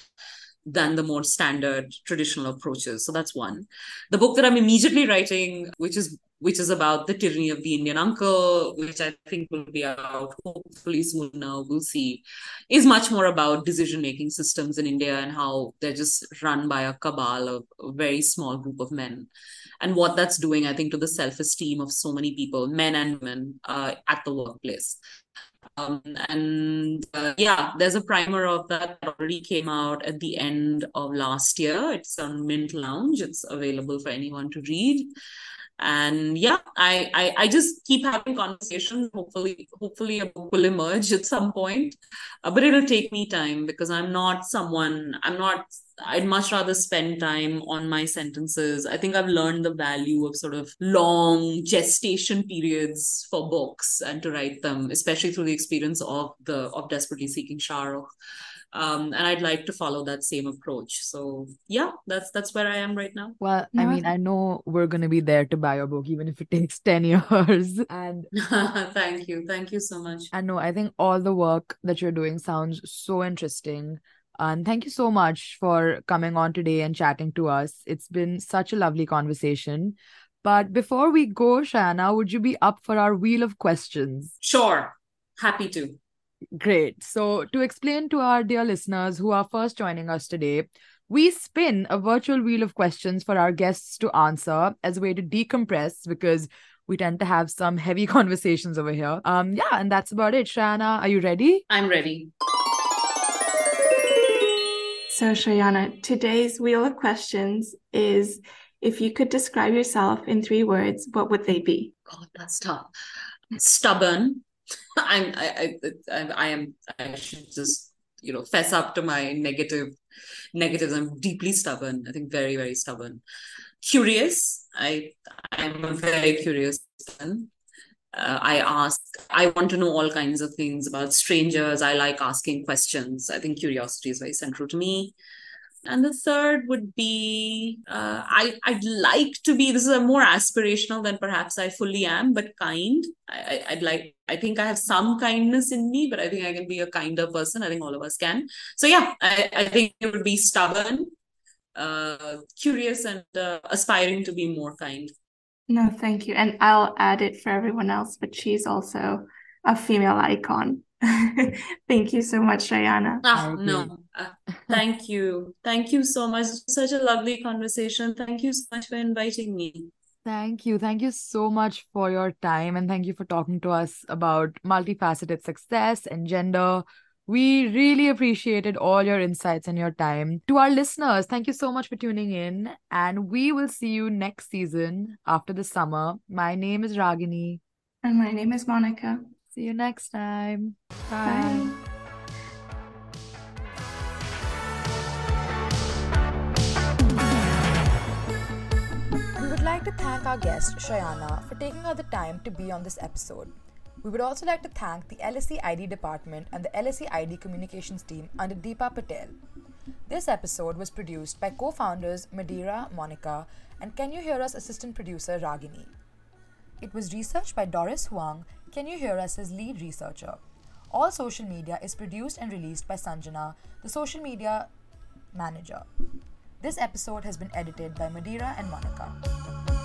than the more standard traditional approaches. So that's one. The book that I'm immediately writing, which is which is about the tyranny of the Indian uncle, which I think will be out hopefully soon now, we'll see, is much more about decision making systems in India and how they're just run by a cabal of a very small group of men. And what that's doing, I think, to the self esteem of so many people, men and women, uh, at the workplace. Um, and uh, yeah, there's a primer of that, that already came out at the end of last year. It's on Mint Lounge. It's available for anyone to read. And yeah I, I i just keep having conversations. Hopefully hopefully a book will emerge at some point. Uh, but it'll take me time because i'm not someone i'm not i'd much rather spend time on my sentences. I think i've learned the value of sort of long gestation periods for books and to write them especially through the experience of the of desperately seeking Shahrukh um, and I'd like to follow that same approach. So yeah, that's that's where I am right now. Well, I mean, I know we're gonna be there to buy your book, even if it takes ten years. And thank you, thank you so much. I know I think all the work that you're doing sounds so interesting. And thank you so much for coming on today and chatting to us. It's been such a lovely conversation. But before we go, Shrayana, would you be up for our wheel of questions? Sure. Happy to. Great. So, to explain to our dear listeners who are first joining us today, we spin a virtual wheel of questions for our guests to answer as a way to decompress because we tend to have some heavy conversations over here. Um, yeah, and that's about it. Shrayana, are you ready? I'm ready. So, Shrayana, today's wheel of questions is if you could describe yourself in three words, what would they be? God, that's tough. Stubborn, I'm I, I I am I should just you know fess up to my negative negatives. I'm deeply stubborn. I think very very stubborn. Curious. I I'm a very curious person. Uh, I ask. I want to know all kinds of things about strangers. I like asking questions. I think curiosity is very central to me and the third would be uh, I I'd like to be this is a more aspirational than perhaps I fully am, but kind. I, I'd like I think I have some kindness in me, but I think I can be a kinder person. I think all of us can. So yeah, I, I think it would be stubborn, uh, curious, and uh, aspiring to be more kind. No, thank you, and I'll add it for everyone else. But she's also a female icon. thank you so much, Shrayana. Ah, no, uh, thank you. Thank you so much. Such a lovely conversation. Thank you so much for inviting me. Thank you. Thank you so much for your time and thank you for talking to us about multifaceted success and gender. We really appreciated all your insights and your time. To our listeners, thank you so much for tuning in and we will see you next season after the summer. My name is Ragini. And my name is Monica. See you next time. Bye. Bye. like to thank our guest, Shrayana, for taking out the time to be on this episode. We would also like to thank the LSE ID department and the LSE ID communications team under Deepa Patel. This episode was produced by co founders Madeira, Monica, and Can You Hear Us assistant producer Ragini. It was researched by Doris Huang, Can You Hear Us as lead researcher. All social media is produced and released by Sanjana, the social media manager. This episode has been edited by Madeira and Monica.